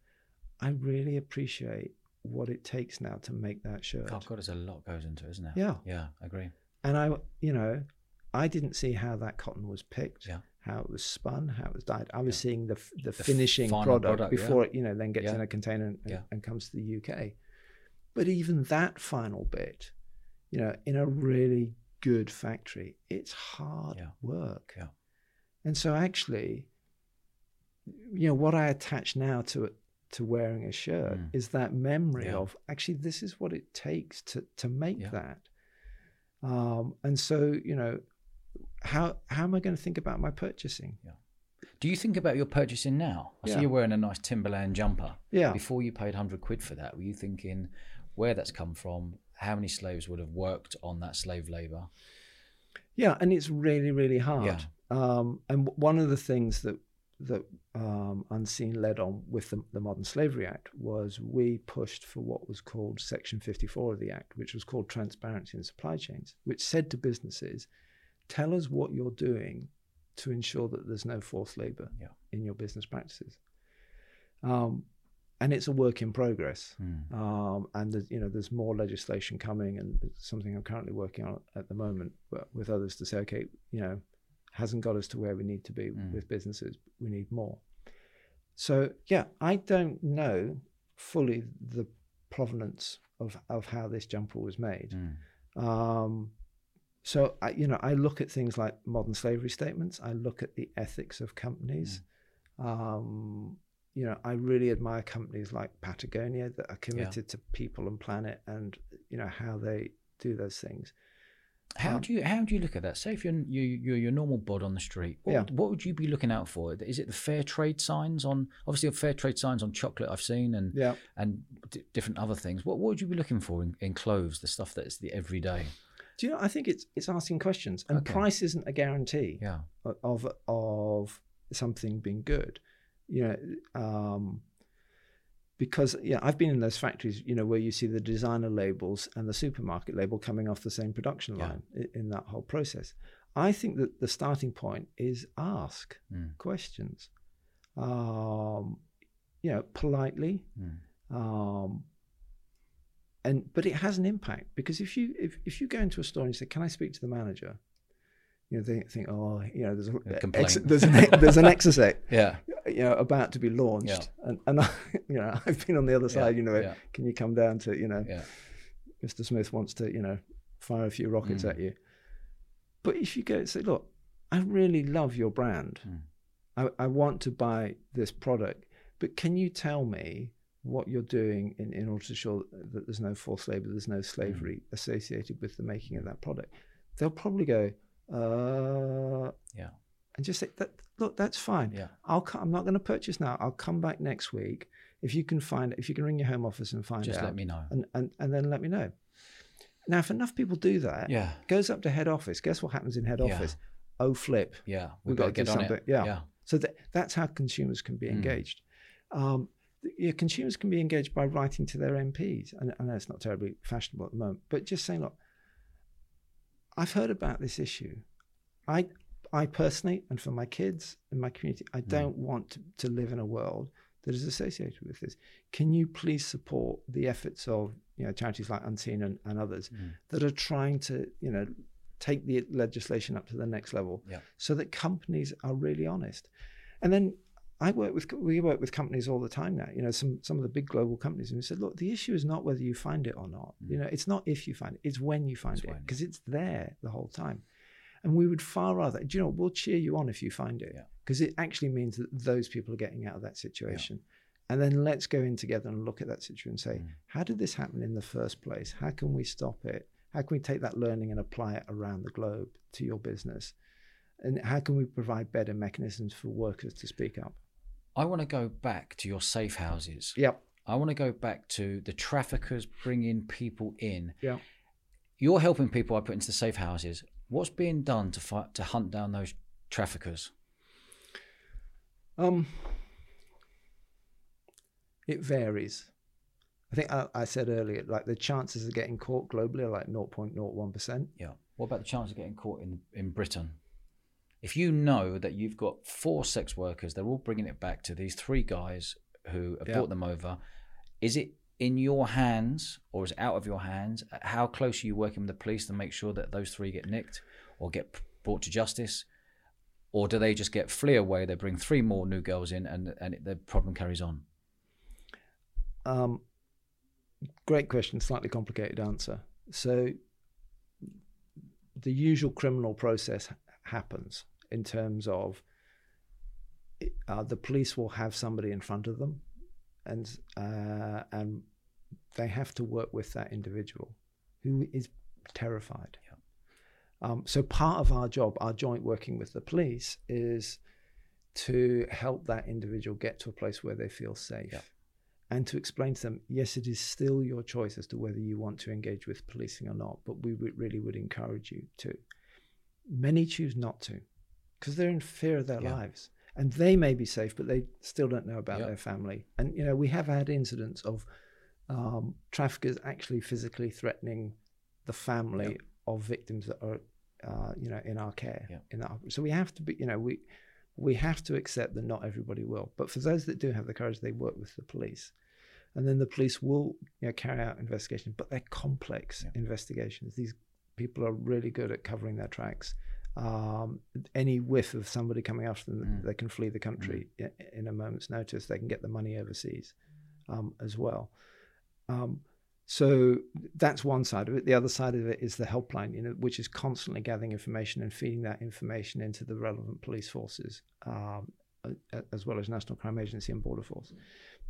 I really appreciate what it takes now to make that shirt. Oh God, there's a lot goes into it, isn't there? Yeah. Yeah. I agree. And I, you know, I didn't see how that cotton was picked, Yeah. how it was spun, how it was dyed. I was Yeah. seeing the the, The finishing product, product, yeah. before it, you know, then gets Yeah. in a container and, Yeah. and comes to the UK. But even that final bit, you know, in a really good factory, it's hard Yeah. work. Yeah. And so actually, you know, what I attach now to it to wearing a shirt Mm. is that memory Yeah. of actually this is what it takes to to make Yeah. that. Um, and so, you know, how how am I going to think about my purchasing? Do you think about your purchasing now? I Yeah. see you're wearing a nice Timberland jumper. Yeah. Before you paid 100 quid for that, were you thinking where that's come from? How many slaves would have worked on that slave labor? Yeah, and it's really, really hard. Yeah. Um, and one of the things that that um, Unseen led on with the, the Modern Slavery Act was we pushed for what was called Section 54 of the Act, which was called Transparency in Supply Chains, which said to businesses, tell us what you're doing to ensure that there's no forced labor Yeah. in your business practices. Um, and it's a work in progress. Hmm. Um, and there's, you know, there's more legislation coming, and it's something I'm currently working on at the moment with others to say, okay, you know, hasn't got us to where we need to be Mm. with businesses. We need more. So yeah, I don't know fully the provenance of of how this jumper was made. Hmm. Um, so I, you know, I look at things like modern slavery statements. I look at the ethics of companies. Um, you know, I really admire companies like Patagonia that are committed to people and planet, and you know how they do those things. How Um, do you how do you look at that? Say if you're you, you're your normal bod on the street, what, Yeah. would, what would you be looking out for? Is it the fair trade signs on? Obviously, the fair trade signs on chocolate I've seen, and Yeah. and d- different other things. What what would you be looking for in, in clothes? The stuff that's the everyday. Do you know? I think it's it's asking questions, and Okay. price isn't a guarantee Yeah. of of something being good. You know, um, because yeah, I've been in those factories. You know, where you see the designer labels and the supermarket label coming off the same production line i- in that whole process. I think that the starting point is ask Mm. questions. Um, you know, politely. Mm. Um, and but it has an impact because if you if, if you go into a store and you say, "Can I speak to the manager?" You know, they think, "Oh, you know, there's a, A ex, there's an there's an exercise, Yeah. You know, about to be launched." And and I, you know, I've been on the other Yeah, side. You know, yeah. can you come down to you know, Yeah. Mr. Smith wants to you know fire a few rockets Mm. at you. But if you go and say, "Look, I really love your brand. Mm. I, I want to buy this product, but can you tell me what you're doing in, in order to ensure that there's no forced labor, there's no slavery Mm. associated with the making of that product? They'll probably go, uh, Yeah. And just say, that, look, that's fine. Yeah. I'll I'm not going to purchase now. I'll come back next week. If you can find, if you can ring your home office and find Just out, let me know. and, and, and then let me know. Now, if enough people do that, Yeah. goes up to head office. Guess what happens in head Yeah. office? Oh, flip. Yeah. We've better got to do get on it. something. Yeah. Yeah. So that, that's how consumers can be Mm. engaged. Um, th- yeah, consumers can be engaged by writing to their MPs. And I know it's not terribly fashionable at the moment, but just saying, look, I've heard about this issue. I, I personally, and for my kids and my community, I don't want to, to live in a world that is associated with this. Can you please support the efforts of you know charities like Unseen and, and others Mm. that are trying to you know take the legislation up to the next level Yeah. so that companies are really honest. And then I work with we work with companies all the time now. You know, some some of the big global companies, and we said, look, the issue is not whether you find it or not. You know, it's not if you find it; it's when you find It's it because it's there the whole time. And we would far rather, do you know, we'll cheer you on if you find it Yeah. because it actually means that those people are getting out of that situation. And then let's go in together and look at that situation and say, Mm. how did this happen in the first place? How can we stop it? How can we take that learning and apply it around the globe to your business? And how can we provide better mechanisms for workers to speak up? I want to go back to your safe houses. Yep. I want to go back to the traffickers bringing people in. Yeah. You're helping people I put into the safe houses. What's being done to fight to hunt down those traffickers? Um, it varies. I think I, I said earlier, like the chances of getting caught globally are like 0.01%. Yeah. What about the chance of getting caught in in Britain? If you know that you've got four sex workers, they're all bringing it back to these three guys who have Yeah. brought them over. Is it in your hands or is out of your hands? How close are you working with the police to make sure that those three get nicked or get brought to justice? Or do they just get flee away? They bring three more new girls in, and and the problem carries on. um, great question, slightly complicated answer. So, the usual criminal process happens in terms of uh, the police will have somebody in front of them, and uh, and they have to work with that individual who is terrified. Yeah. Um, so part of our job, our joint working with the police, is to help that individual get to a place where they feel safe. Yeah. And to explain to them, yes, it is still your choice as to whether you want to engage with policing or not, but we would really would encourage you to. Many choose not to because they're in fear of their yeah. lives and they may be safe, but they still don't know about yep. their family. And you know, we have had incidents of um, traffickers actually physically threatening the family yep. of victims that are, uh, you know, in our care. Yep. In that, so we have to be, you know, we we have to accept that not everybody will. But for those that do have the courage, they work with the police, and then the police will you know, carry out investigations. But they're complex investigations. These people are really good at covering their tracks um, any whiff of somebody coming after them, mm. they can flee the country mm. in a moment's notice. They can get the money overseas um, as well. Um, so that's one side of it. The other side of it is the helpline, you know, which is constantly gathering information and feeding that information into the relevant police forces, um, as well as National Crime Agency and Border Force,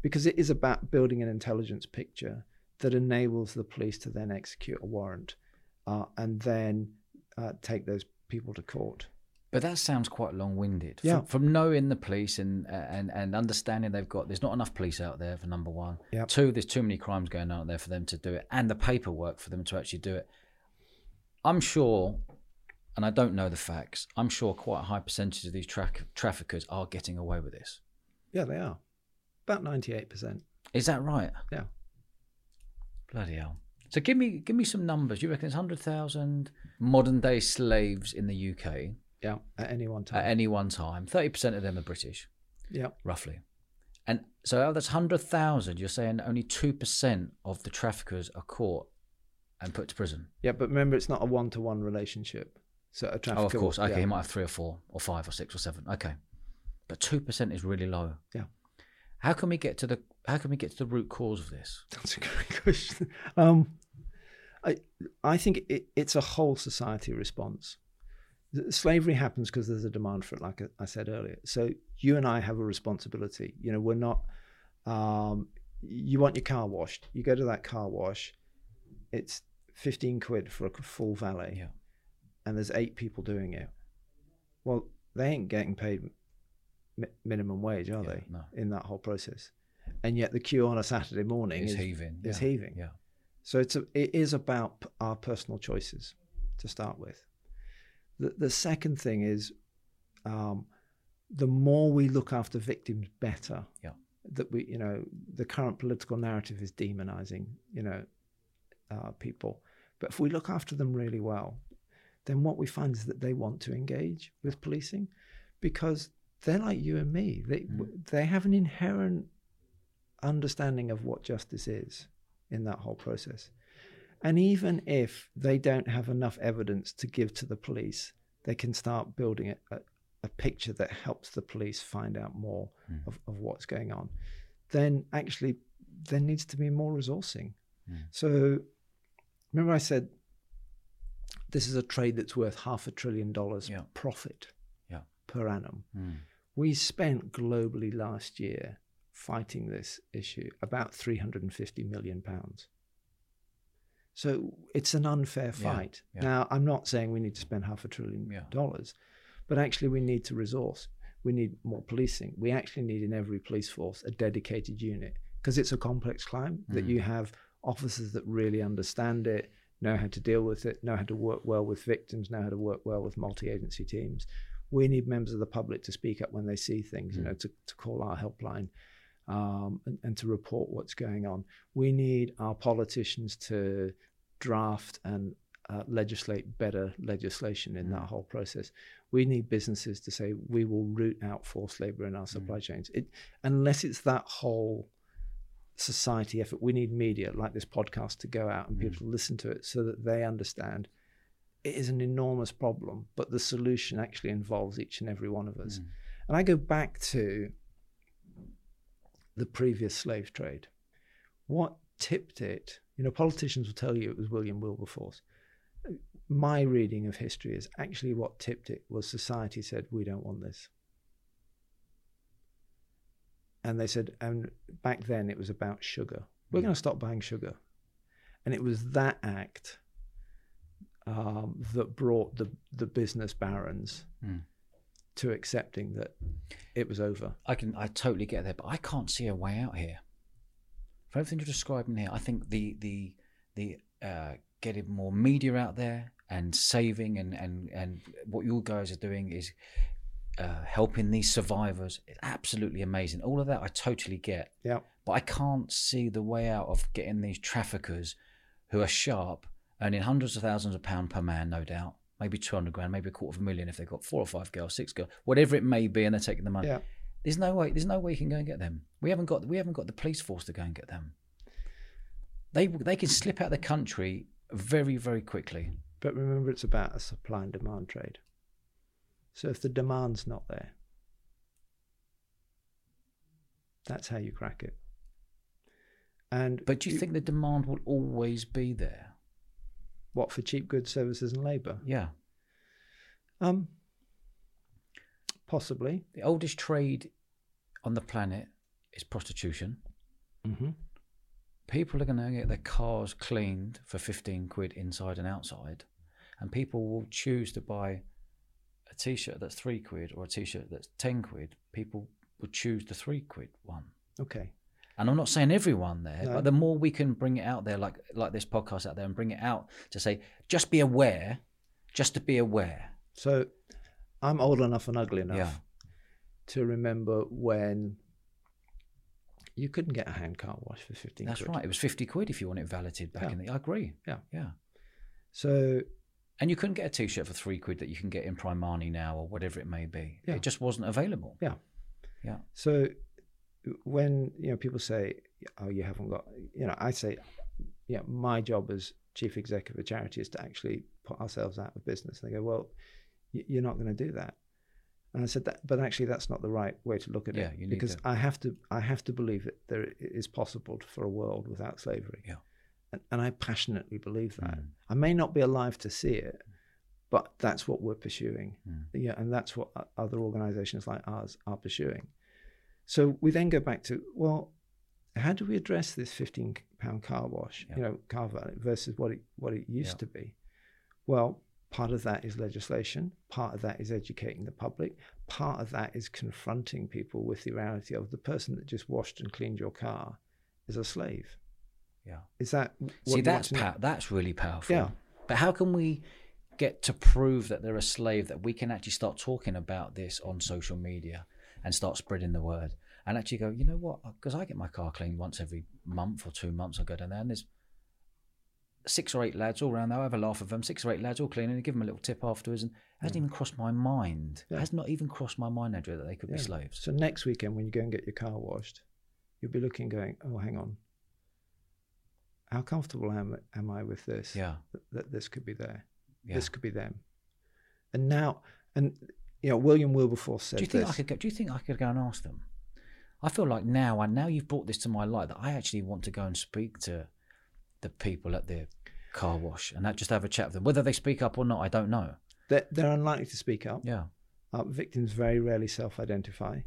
because it is about building an intelligence picture that enables the police to then execute a warrant uh, and then uh, take those people to court. But that sounds quite long-winded. Yeah. From, from, knowing the police and and and understanding they've got there's not enough police out there for number one. Yeah. Two, there's too many crimes going on out there for them to do it, and the paperwork for them to actually do it. I'm sure, and I don't know the facts. I'm sure quite a high percentage of these tra- traffickers are getting away with this. Yeah, they are. About ninety-eight percent. Is that right? Yeah. Bloody hell. So give me give me some numbers. You reckon it's hundred thousand modern day slaves in the UK? Yeah, at any one time. At any one time, thirty percent of them are British. Yeah, roughly. And so that's hundred thousand. You're saying only two percent of the traffickers are caught and put to prison. Yeah, but remember, it's not a one-to-one relationship. So a trafficker. Oh, of course. Okay, yeah. he might have three or four, or five, or six, or seven. Okay, but two percent is really low. Yeah. How can we get to the How can we get to the root cause of this? That's a great question. Um, I, I think it, it's a whole society response. Slavery happens because there's a demand for it, like I said earlier. So you and I have a responsibility. You know, we're not. Um, you want your car washed. You go to that car wash. It's fifteen quid for a full valet, yeah. and there's eight people doing it. Well, they ain't getting paid mi- minimum wage, are yeah, they? No. In that whole process, and yet the queue on a Saturday morning is, is heaving. Is yeah. heaving. Yeah. So it's a, it is about our personal choices to start with. The, the second thing is um, the more we look after victims better. Yeah. That we, you know, the current political narrative is demonizing, you know, uh, people. But if we look after them really well, then what we find is that they want to engage with policing because they're like you and me. They mm. they have an inherent understanding of what justice is in that whole process. And even if they don't have enough evidence to give to the police, they can start building a, a, picture that helps the police find out more mm. of, of what's going on. Then actually, there needs to be more resourcing. Mm. So remember, I said this is a trade that's worth half a trillion dollars yeah. profit yeah. per annum. Mm. We spent globally last year fighting this issue about 350 million pounds. So it's an unfair fight. Yeah, yeah. Now, I'm not saying we need to spend half a trillion yeah. dollars, but actually we need to resource. We need more policing. We actually need in every police force a dedicated unit because it's a complex crime mm. that you have officers that really understand it, know how to deal with it, know how to work well with victims, know how to work well with multi-agency teams. We need members of the public to speak up when they see things, mm. you know, to, to call our helpline um, and, and, to report what's going on. We need our politicians to draft and uh, legislate better legislation in mm. that whole process. We need businesses to say we will root out forced labor in our mm. supply mm. chains. It, unless it's that whole society effort, we need media like this podcast to go out and mm. people to listen to it so that they understand it is an enormous problem, but the solution actually involves each and every one of us. Mm. And I go back to the previous slave trade. What tipped it, you know, politicians will tell you it was William Wilberforce. My reading of history is actually what tipped it was society said, we don't want this. And they said, and back then it was about sugar. We're Mm. going to stop buying sugar. And it was that act um, that brought the, the business barons Mm. To accepting that it was over. I can I totally get there, but I can't see a way out here. For everything you're describing here, I think the the the uh, getting more media out there and saving and and and what you guys are doing is uh, helping these survivors. It's absolutely amazing. All of that I totally get, Yeah. but I can't see the way out of getting these traffickers who are sharp, earning hundreds of thousands of pounds per man, no doubt. Maybe 200 grand, maybe a quarter of a million if they've got four or five girls, six girls, whatever it may be, and they're taking the money. Yeah. There's no way. There's no way you can go and get them. We haven't got. We haven't got the police force to go and get them. They they can slip out of the country very very quickly. But remember, it's about a supply and demand trade. So if the demand's not there, that's how you crack it. And But do you think the demand will always be there? What for cheap goods, services, and labour? Yeah. Um, possibly. The oldest trade on the planet is prostitution. Mm-hmm. People are going to get their cars cleaned for 15 quid inside and outside, and people will choose to buy a t shirt that's three quid or a t shirt that's 10 quid. People will choose the three quid one. Okay. And I'm not saying everyone there, No. but the more we can bring it out there, like like this podcast out there, and bring it out to say, just be aware, just to be aware. So I'm old enough and ugly enough Yeah. to remember when you couldn't get a hand car wash for 15 That's quid. right. It was fifty quid if you want it validated back Yeah. in the. I agree. Yeah. yeah. So And you couldn't get a T-shirt for three quid that you can get in Primani now or whatever it may be. Yeah. It just wasn't available. Yeah. Yeah. So when you know people say, "Oh, you haven't got," you know, I say, "Yeah, my job as chief executive of a charity is to actually put ourselves out of business." And they go, "Well, you're not going to do that." And I said, that, "But actually, that's not the right way to look at Yeah, it you need because to- I have to, I have to believe that there is possible for a world without slavery." Yeah. And, and I passionately believe that. Mm. I may not be alive to see it, but that's what we're pursuing. Mm. Yeah, and that's what other organisations like ours are pursuing. So we then go back to well, how do we address this fifteen pound car wash? Yeah. You know, car value versus what it what it used Yeah. to be. Well, part of that is legislation. Part of that is educating the public. Part of that is confronting people with the reality of the person that just washed and cleaned your car is a slave. Yeah. Is that what See, that's want to know? pow- that's really powerful. Yeah. But how can we get to prove that they're a slave that we can actually start talking about this on social media and start spreading the word and actually go, you know what? Because I get my car cleaned once every month or two months. I go down there and there's six or eight lads all around there. I have a laugh of them. Six or eight lads all cleaning and give them a little tip afterwards. And it hasn't mm. even crossed my mind. Yeah. It has not even crossed my mind, Andrew, that they could be slaves. So next weekend, when you go and get your car washed, you'll be looking, going, "Oh, hang on, how comfortable am am I with this? Yeah. That, that this could be there, Yeah. this could be them." And now, and you know, William Wilberforce said Do you think this. I could go? Do you think I could go and ask them? I feel like now, and now you've brought this to my light, that I actually want to go and speak to the people at the car wash and just have a chat with them. Whether they speak up or not, I don't know. They're, they're unlikely to speak up. Yeah, Uh, victims very rarely self-identify.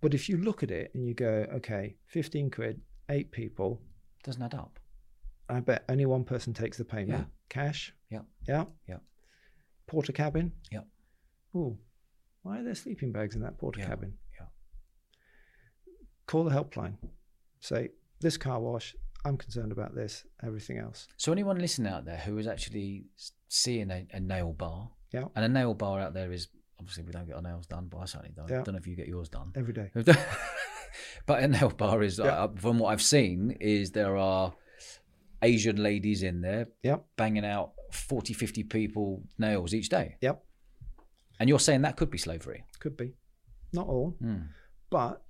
But if you look at it and you go, okay, fifteen quid, eight people, doesn't add up. I bet only one person takes the payment. Yeah. Cash. Yeah. Yeah. Yeah. Portakabin. Yeah. Ooh, why are there sleeping bags in that porter Yeah. cabin? Yeah. Call the helpline. Say this car wash. I'm concerned about this. Everything else. So anyone listening out there who is actually seeing a, a nail bar, Yeah. and a nail bar out there is obviously we don't get our nails done, but I certainly don't. Yeah. I don't know if you get yours done. Every day. but a nail bar is, Yeah. uh, from what I've seen, is there are Asian ladies in there Yep. banging out 40, 50 people nails each day. Yep. And you're saying that could be slavery. Could be. Not all. Mm. But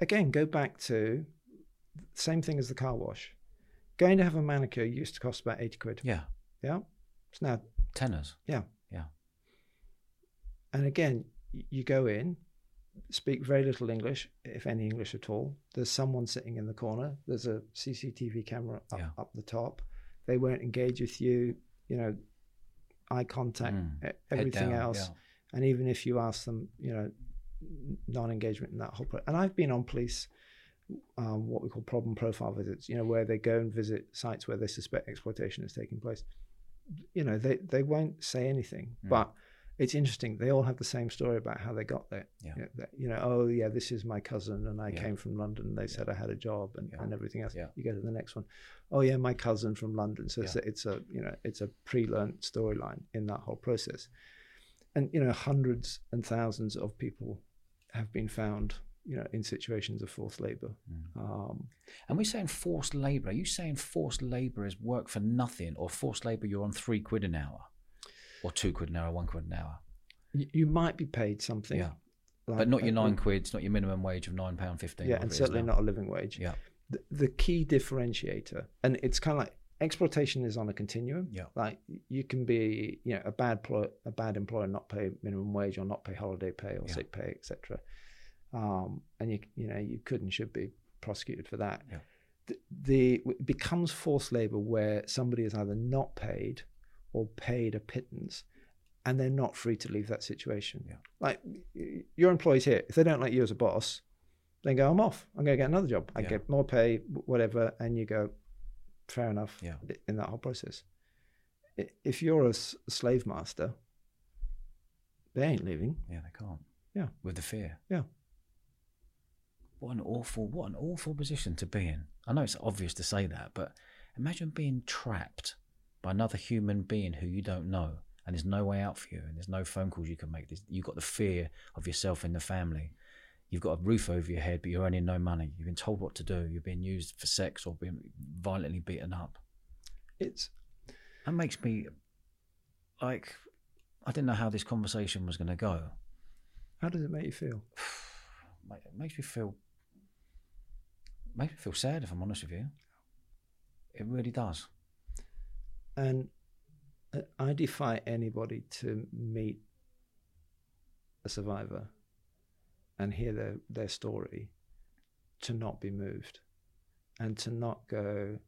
again, go back to same thing as the car wash. Going to have a manicure used to cost about 80 quid. Yeah. Yeah. It's now, Tenors. Yeah. Yeah. And again, you go in, speak very little English, if any English at all. There's someone sitting in the corner. There's a CCTV camera up, Yeah. up the top. They won't engage with you. You know, eye contact, Mm. everything down, else. yeah. And even if you ask them, you know, non-engagement in that whole. Pro- and I've been on police, um, what we call problem profile visits. You know, where they go and visit sites where they suspect exploitation is taking place. You know, they they won't say anything, Mm. but it's interesting. They all have the same story about how they got there. Yeah. You know, that- you know, oh yeah, this is my cousin, and I Yeah. came from London. They said I had a job and, Yeah. and everything else. Yeah. You go to the next one. Oh yeah, my cousin from London. So it's, a, it's a you know it's a pre-learned storyline in that whole process. And you know, hundreds and thousands of people have been found, you know, in situations of forced labour. Mm. Um, And we're saying forced labour. Are you saying forced labour is work for nothing, or forced labour you're on three quid an hour, or two quid an hour, one quid an hour? you, you might be paid something, Yeah. like- but not your uh, nine quids, not your minimum wage of nine pound fifteen. Yeah, and certainly not a living wage. Yeah, the, the key differentiator, and it's kind of like exploitation is on a continuum. Yeah. Like you can be, you know, a bad ploy, a bad employer, not pay minimum wage or not pay holiday pay or Yeah. sick pay, etc. Um, and you, you know, you could and should be prosecuted for that. Yeah. The, the it becomes forced labor where somebody is either not paid or paid a pittance, and they're not free to leave that situation. Yeah. Like your employees here, if they don't like you as a boss, then go, I'm off. I'm going to get another job. I Yeah. get more pay, whatever. And you go, fair enough Yeah. in that whole process. If you're a slave master, they ain't leaving. yeah, they can't. Yeah. with the fear. Yeah. What an awful, what an awful position to be in. I know it's obvious to say that, but imagine being trapped by another human being who you don't know, and there's no way out for you, and there's no phone calls you can make. There's, you've got the fear of yourself and the family. You've got a roof over your head, but you're earning no money. You've been told what to do. You're being used for sex or being violently beaten up. It's That makes me like I didn't know how this conversation was going to go. how does it make you feel? It makes me feel makes me feel sad if I'm honest with you. It really does. And uh, I defy anybody to meet a survivor and hear their, their story to not be moved and to not go,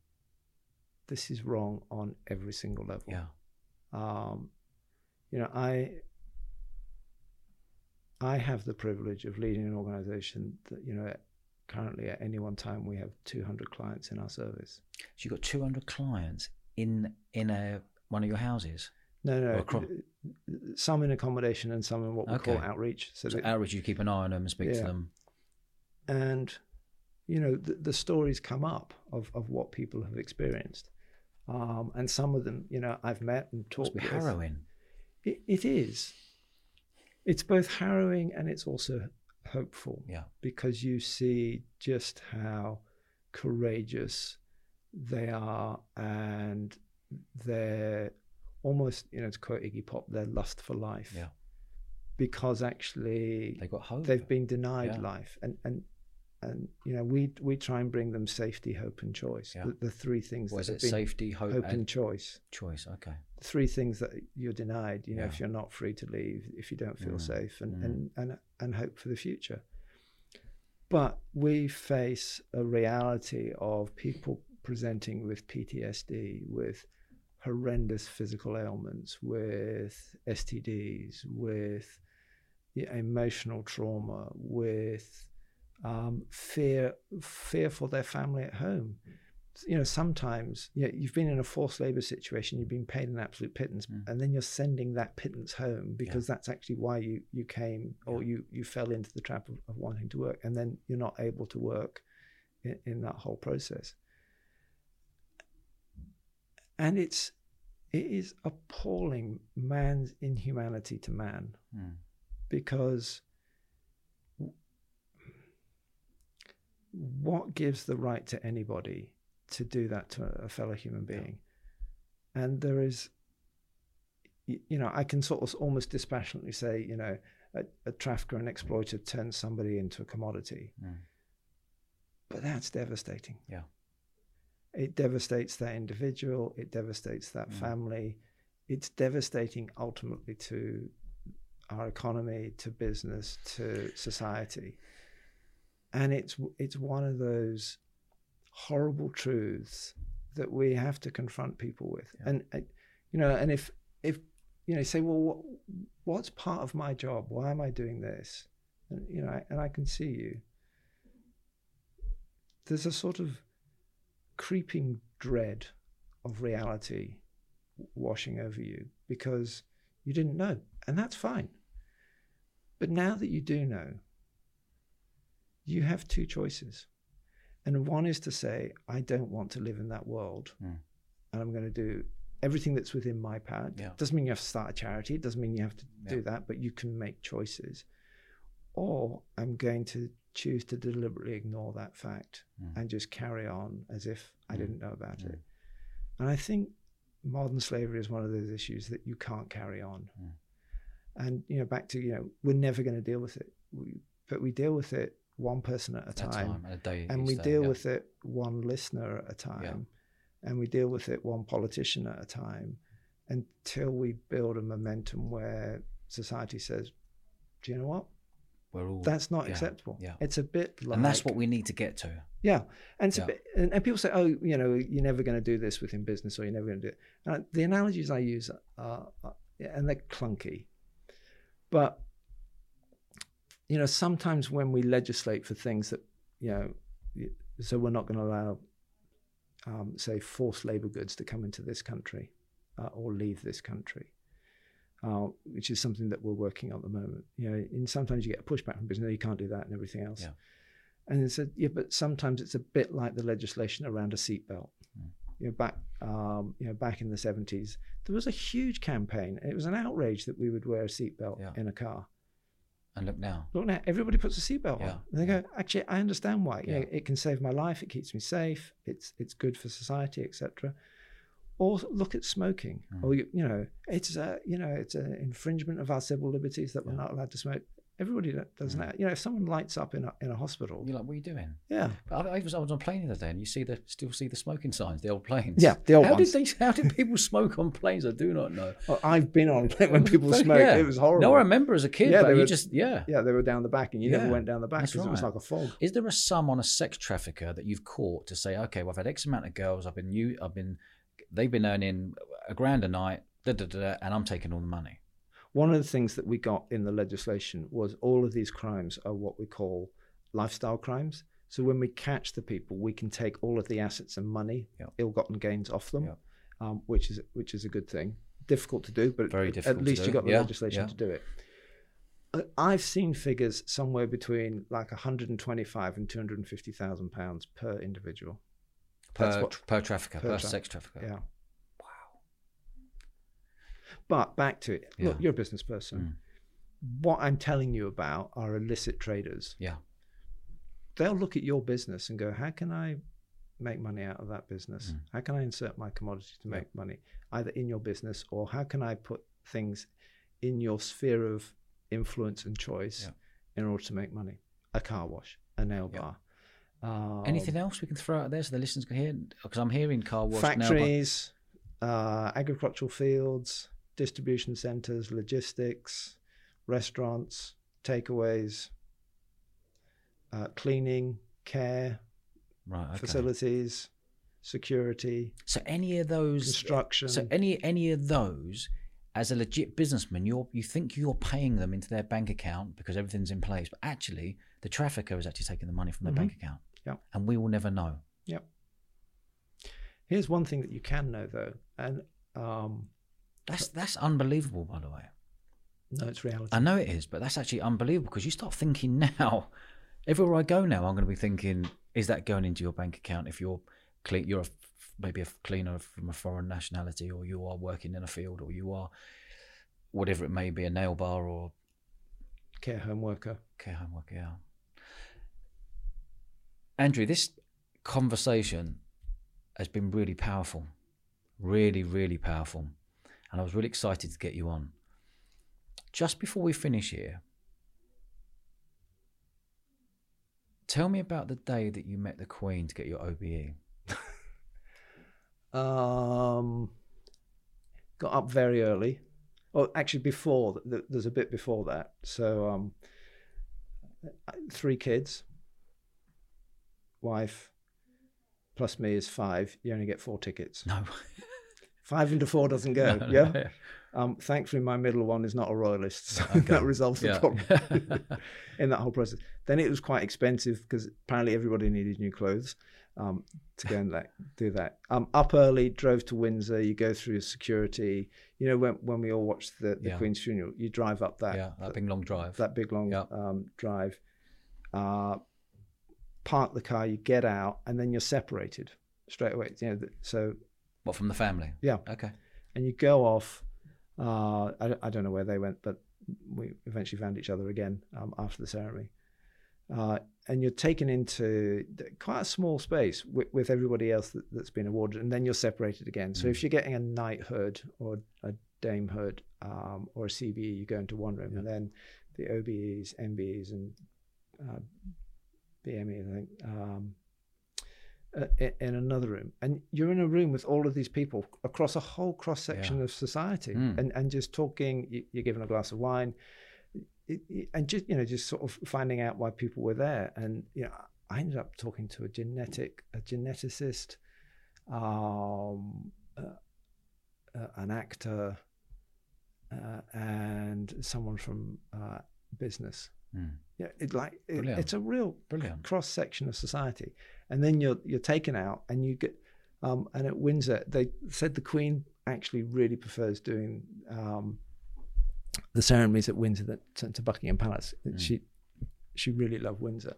this is wrong on every single level. Yeah. Um, you know, I I have the privilege of leading an organization that, you know, currently at any one time we have 200 clients in our service. So you've got 200 clients in in a one of your houses. No, no, some in accommodation and some in what we call outreach. So, So that- outreach, you keep an eye on them and speak to them. and you know the, the stories come up of, of what people have experienced, um, and some of them, you know, I've met and talked with. harrowing. It, it is. It's both harrowing and it's also hopeful. Yeah. because you see just how courageous they are and their almost, you know, to quote Iggy Pop, their lust for life. Yeah. Because actually They got hope. they've been denied Yeah. life. And and and you know, we we try and bring them safety, hope and choice. Yeah. The, the three things that it? Safety, hope, hope and and choice. choice. Okay. The three things that you're denied, you know, Yeah. if you're not free to leave, if you don't feel Mm, safe and, mm. and, and and hope for the future. But we face a reality of people presenting with PTSD, with horrendous physical ailments, with STDs, with emotional trauma, with um, fear, fear for their family at home. You know, sometimes you know, you've been in a forced labor situation, you've been paid an absolute pittance, Mm. and then you're sending that pittance home because that's actually why you, you came or Yeah. you, you fell into the trap of, of wanting to work, and then you're not able to work in, in that whole process. And it's it is appalling man's inhumanity to man Mm. because what gives the right to anybody to do that to a fellow human Yeah. being? And there is, you know, I can sort of almost dispassionately say, you know, a, a trafficker and exploiter turns somebody into a commodity, Mm. but that's devastating. Yeah. It devastates that individual, it devastates that Mm. family, it's devastating ultimately to our economy, to business, to society. And it's it's one of those horrible truths that we have to confront people with. Yeah. And uh, you know, and if if you know, say, well, what, what's part of my job? Why am I doing this? And you know, and I can see you. There's a sort of creeping dread of reality washing over you because you didn't know, and that's fine. But now that you do know, you have two choices. And one is to say, I don't want to live in that world. Mm. And I'm going to do everything that's within my power. Yeah. Doesn't mean you have to start a charity. It doesn't mean you have to Yeah. do that, but you can make choices. Or I'm going to choose to deliberately ignore that fact Mm. and just carry on as if I Mm. didn't know about Mm. it. And I think modern slavery is one of those issues that you can't carry on. Mm. And you know, back to you know, we're never going to deal with it, we, but we deal with it one person at a At time, time and a and we day, deal yeah. with it one listener at a time, and we deal with it one politician at a time, until we build a momentum where society says, "Do you know what? We're all That's not yeah, acceptable." yeah. It's a bit like and that's what we need to get to. yeah, and, it's Yeah. a bit, and, and people say, "Oh, you know, you're never going to do this within business, or you're never going to do it." And the analogies I use are, are and they're clunky, but you know, sometimes when we legislate for things that you know, so we're not going to allow, um, say, forced labor goods to come into this country uh, or leave this country. Uh, which is something that we're working on at the moment. You know, and sometimes you get a pushback from business, no, you can't do that, and everything else. Yeah. And it said, yeah, but sometimes it's a bit like the legislation around a seatbelt. Mm. You know, back, um, you know, back in the seventies, there was a huge campaign. It was an outrage that we would wear a seatbelt Yeah. in a car. And look now. Look now, everybody puts a seatbelt Yeah. on. And they go, actually, I understand why. You know, it can save my life. It keeps me safe. It's it's good for society, etc. Or look at smoking. Mm. Or you, you know, it's a you know it's an infringement of our civil liberties that we're Yeah. not allowed to smoke. Everybody that does Mm. that. You know, if someone lights up in a in a hospital, You're like, what are you doing? yeah, But I, I was I was on a plane the other day, and you see the still see the smoking signs, the old planes. yeah, the old How ones. did they? How did people smoke on planes? I do not know. Well, I've been on a plane when people smoke. yeah. It was horrible. No, I remember as a kid, Yeah, but they you were- just yeah. yeah, they were down the back, and you Yeah, never went down the back because it was like a fog. Is there a sum on a sex trafficker that you've caught to say, okay, well, I've had X amount of girls, I've been you, I've been, they've been earning a grand a night, da, da, da, da, and I'm taking all the money. One of the things that we got in the legislation was all of these crimes are what we call lifestyle crimes. So when we catch the people, we can take all of the assets and money, Yep. ill-gotten gains off them, Yep. um, which is which is a good thing. Difficult to do, but Very at- difficult at least you got the Yeah, legislation yeah. to do it. I've seen figures somewhere between like 125 and 250 thousand pounds per individual. Per, what- per trafficker, per, per tra- sex trafficker. Yeah. Wow. But back to it. Look, you're a business person. What I'm telling you about are illicit traders. Yeah. They'll look at your business and go, "How can I make money out of that business? Mm. How can I insert my commodity to Yeah. make money, either in your business or how can I put things in your sphere of influence and choice Yeah. in order to make money? A car wash, a nail Yeah. bar." Um, Anything else we can throw out there so the listeners can hear? Because I'm hearing car wash now. but- factories, uh, agricultural fields, distribution centers, logistics, restaurants, takeaways, uh, cleaning, care, right. Okay. facilities, security, So any of those construction. So any any of those, as a legit businessman, you're you think you're paying them into their bank account because everything's in place, but actually the trafficker is actually taking the money from their Mhm. bank account. Yeah. And we will never know. Here's one thing that you can know though, and um, That's that's unbelievable, by the way. no, it's reality. I know it is, but that's actually unbelievable because you start thinking now. Everywhere I go now, I'm going to be thinking, is that going into your bank account if you're clean? You're a, maybe a cleaner from a foreign nationality, or you are working in a field, or you are whatever it may be, a nail bar or Care home worker. care homework. Yeah. Andrew, this conversation has been really powerful, really, really powerful, and I was really excited to get you on. Just before we finish here, tell me about the day that you met the Queen to get your. OBE. Um, got up very early. Well, actually, before there's a bit before that. So, um, three kids, wife, plus me is five. You only get four tickets. No. Five into four doesn't go. No, no, yeah. yeah. Um, thankfully, my middle one is not a royalist, so Okay. that resolves the Yeah. problem in that whole process. Then it was quite expensive because apparently everybody needed new clothes um, to go and like, do that. Um, up early, drove to Windsor. You go through security. You know when when we all watched the, the Yeah. Queen's funeral, you drive up that yeah, that big long drive. that big long Yeah. um, drive. Uh, park the car, you get out, and then you're separated straight away. You know, so what from the family? yeah, Okay. and you go off. Uh, I, I don't know where they went, but we eventually found each other again um, after the ceremony. Uh, and you're taken into quite a small space with, with everybody else that, that's been awarded, and then you're separated again. So if you're getting a knighthood or a damehood um, or a CBE, you go into one room, and then the OBEs, MBEs, and uh, BME, I think, um, uh, in another room, and you're in a room with all of these people across a whole cross section Yeah. of society, Mm. and and just talking. You, you're given a glass of wine, and just you know just sort of finding out why people were there, and you know I ended up talking to a genetic a geneticist, um, uh, uh, an actor, uh, and someone from uh, business. Mm. Yeah, it like it, it's a real Brilliant. cross section of society, and then you're you're taken out, and you get. Um, and at Windsor, they said the Queen actually really prefers doing um, the ceremonies at Windsor that, to, to Buckingham Palace. She she really loved Windsor,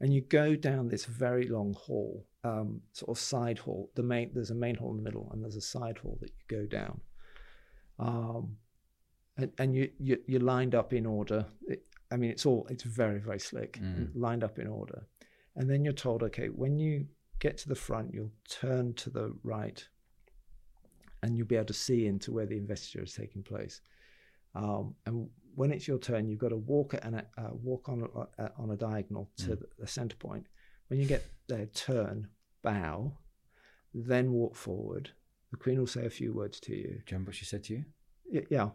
and you go down this very long hall, um, sort of side hall. The main there's a main hall in the middle, and there's a side hall that you go down. Um, and, and you, you you're lined up in order. I mean, it's all it's very very slick, Mm. lined up in order, and then you're told, okay, when you get to the front, you'll turn to the right, and you'll be able to see into where the investiture is taking place. Um, and when it's your turn, you've got to walk at an, uh, walk on a, uh, on a diagonal to Mm. the, center point. When you get there, turn, bow, then walk forward. The Queen will say a few words to you. Do you remember what she said to you? Yeah.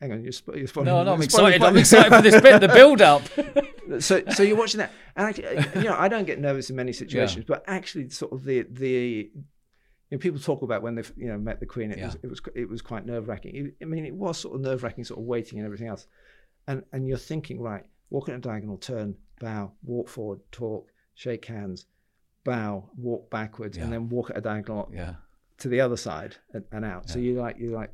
Hang on, you're, spo- you're spoiling. No, no, I'm you're excited. I'm excited for this bit, the build up. so, so you're watching that, and actually, uh, you know, I don't get nervous in many situations, but actually, sort of the the, you know, people talk about when they've you know met the Queen. It was it was it was quite nerve wracking. I mean, it was sort of nerve wracking, sort of waiting and everything else, and and you're thinking, right, walk in a diagonal, turn, bow, walk forward, talk, shake hands, bow, walk backwards, Yeah. and then walk at a diagonal Yeah. to the other side and, and out. So Yeah. you like you like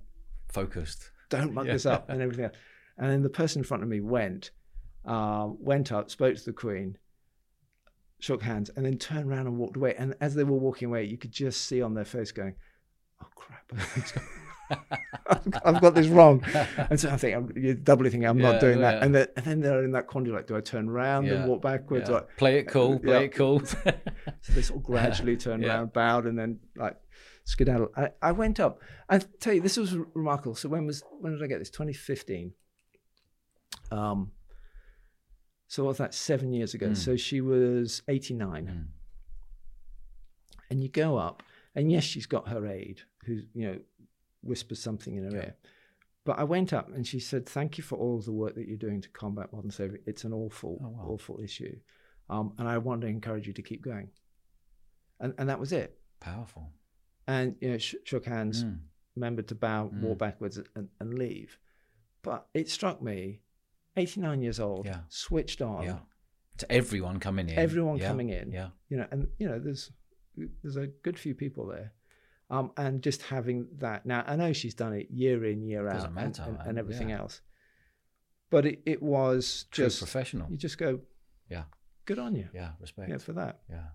Focused. Don't muck Yeah. this up and everything else. And then the person in front of me went, um, went up, spoke to the Queen, shook hands, and then turned around and walked away. And as they were walking away, you could just see on their face going, "Oh crap." I've got this wrong, and so I think I'm, you're doubly thinking I'm Yeah, not doing yeah. that, and, then and then they're in that quandary like, do I turn around Yeah, and walk backwards? Yeah. Like, Play it cool. Play Yeah. it cool. so they sort of gradually turned Yeah. around, bowed, and then like skedaddle. I, I went up. I tell you, this was remarkable. So when was when did I get this? 2015. Um. So what's that? Seven years ago. Mm. So she was 89, Mm. and you go up, and yes, she's got her aide, who you know whispers something in her Yeah. ear. But I went up and she said, "Thank you for all the work that you're doing to combat modern slavery. It's an awful, Oh, wow. awful issue, um, and I want to encourage you to keep going." And and that was it. Powerful. And you know, sh- shook hands, Mm. remembered to bow, Mm. walk backwards, and, and leave. But it struck me, 89 years old, Yeah. switched on, Yeah. To everyone coming in. Everyone Yeah. coming in. Yeah. you know, and you know, there's there's a good few people there. Um, and just having that now, I know she's done it year in, year out, and- matter, and, and everything Yeah. else. But it, it was True just professional. you just go, Yeah. good on you, Yeah. Respect. yeah, for that. Yeah.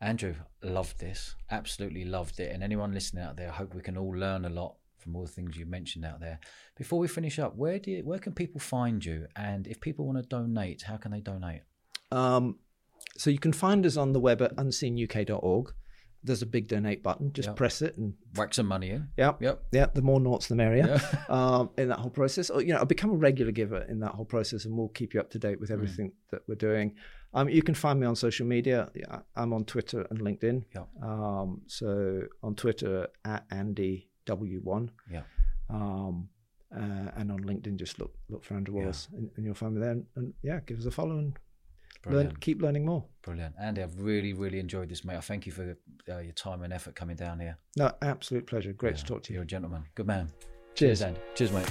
Andrew, loved this. Absolutely loved it. And anyone listening out there, I hope we can all learn a lot from all the things you mentioned out there. Before we finish up, where do you, where can people find you? And if people want to donate, how can they donate? Um, so you can find us on the web at unseenuk.org. There's a big donate button. Just Yeah. press it, and Whack some money in. yeah, Yep. yeah. The more noughts, the merrier. Yeah. um, in that whole process. Or, you know, become a regular giver in that whole process, and we'll keep you up to date Mm. with everything that we're doing. Um, you can find me on social media. I'm on Twitter and LinkedIn. Yeah. Um, so on Twitter at Andy W1. Yeah. Um, uh, and on LinkedIn, just look look for Andrew Yeah. Wallis, and, and you'll find me there. And, and yeah, give us a follow and learn, keep learning more. Brilliant. Andy, I've really, really enjoyed this, mate. I thank you for uh, your time and effort coming down here. No, absolute pleasure. Great Yeah, to talk to you. You're a gentleman. Good man. Cheers. Andy. Cheers, mate.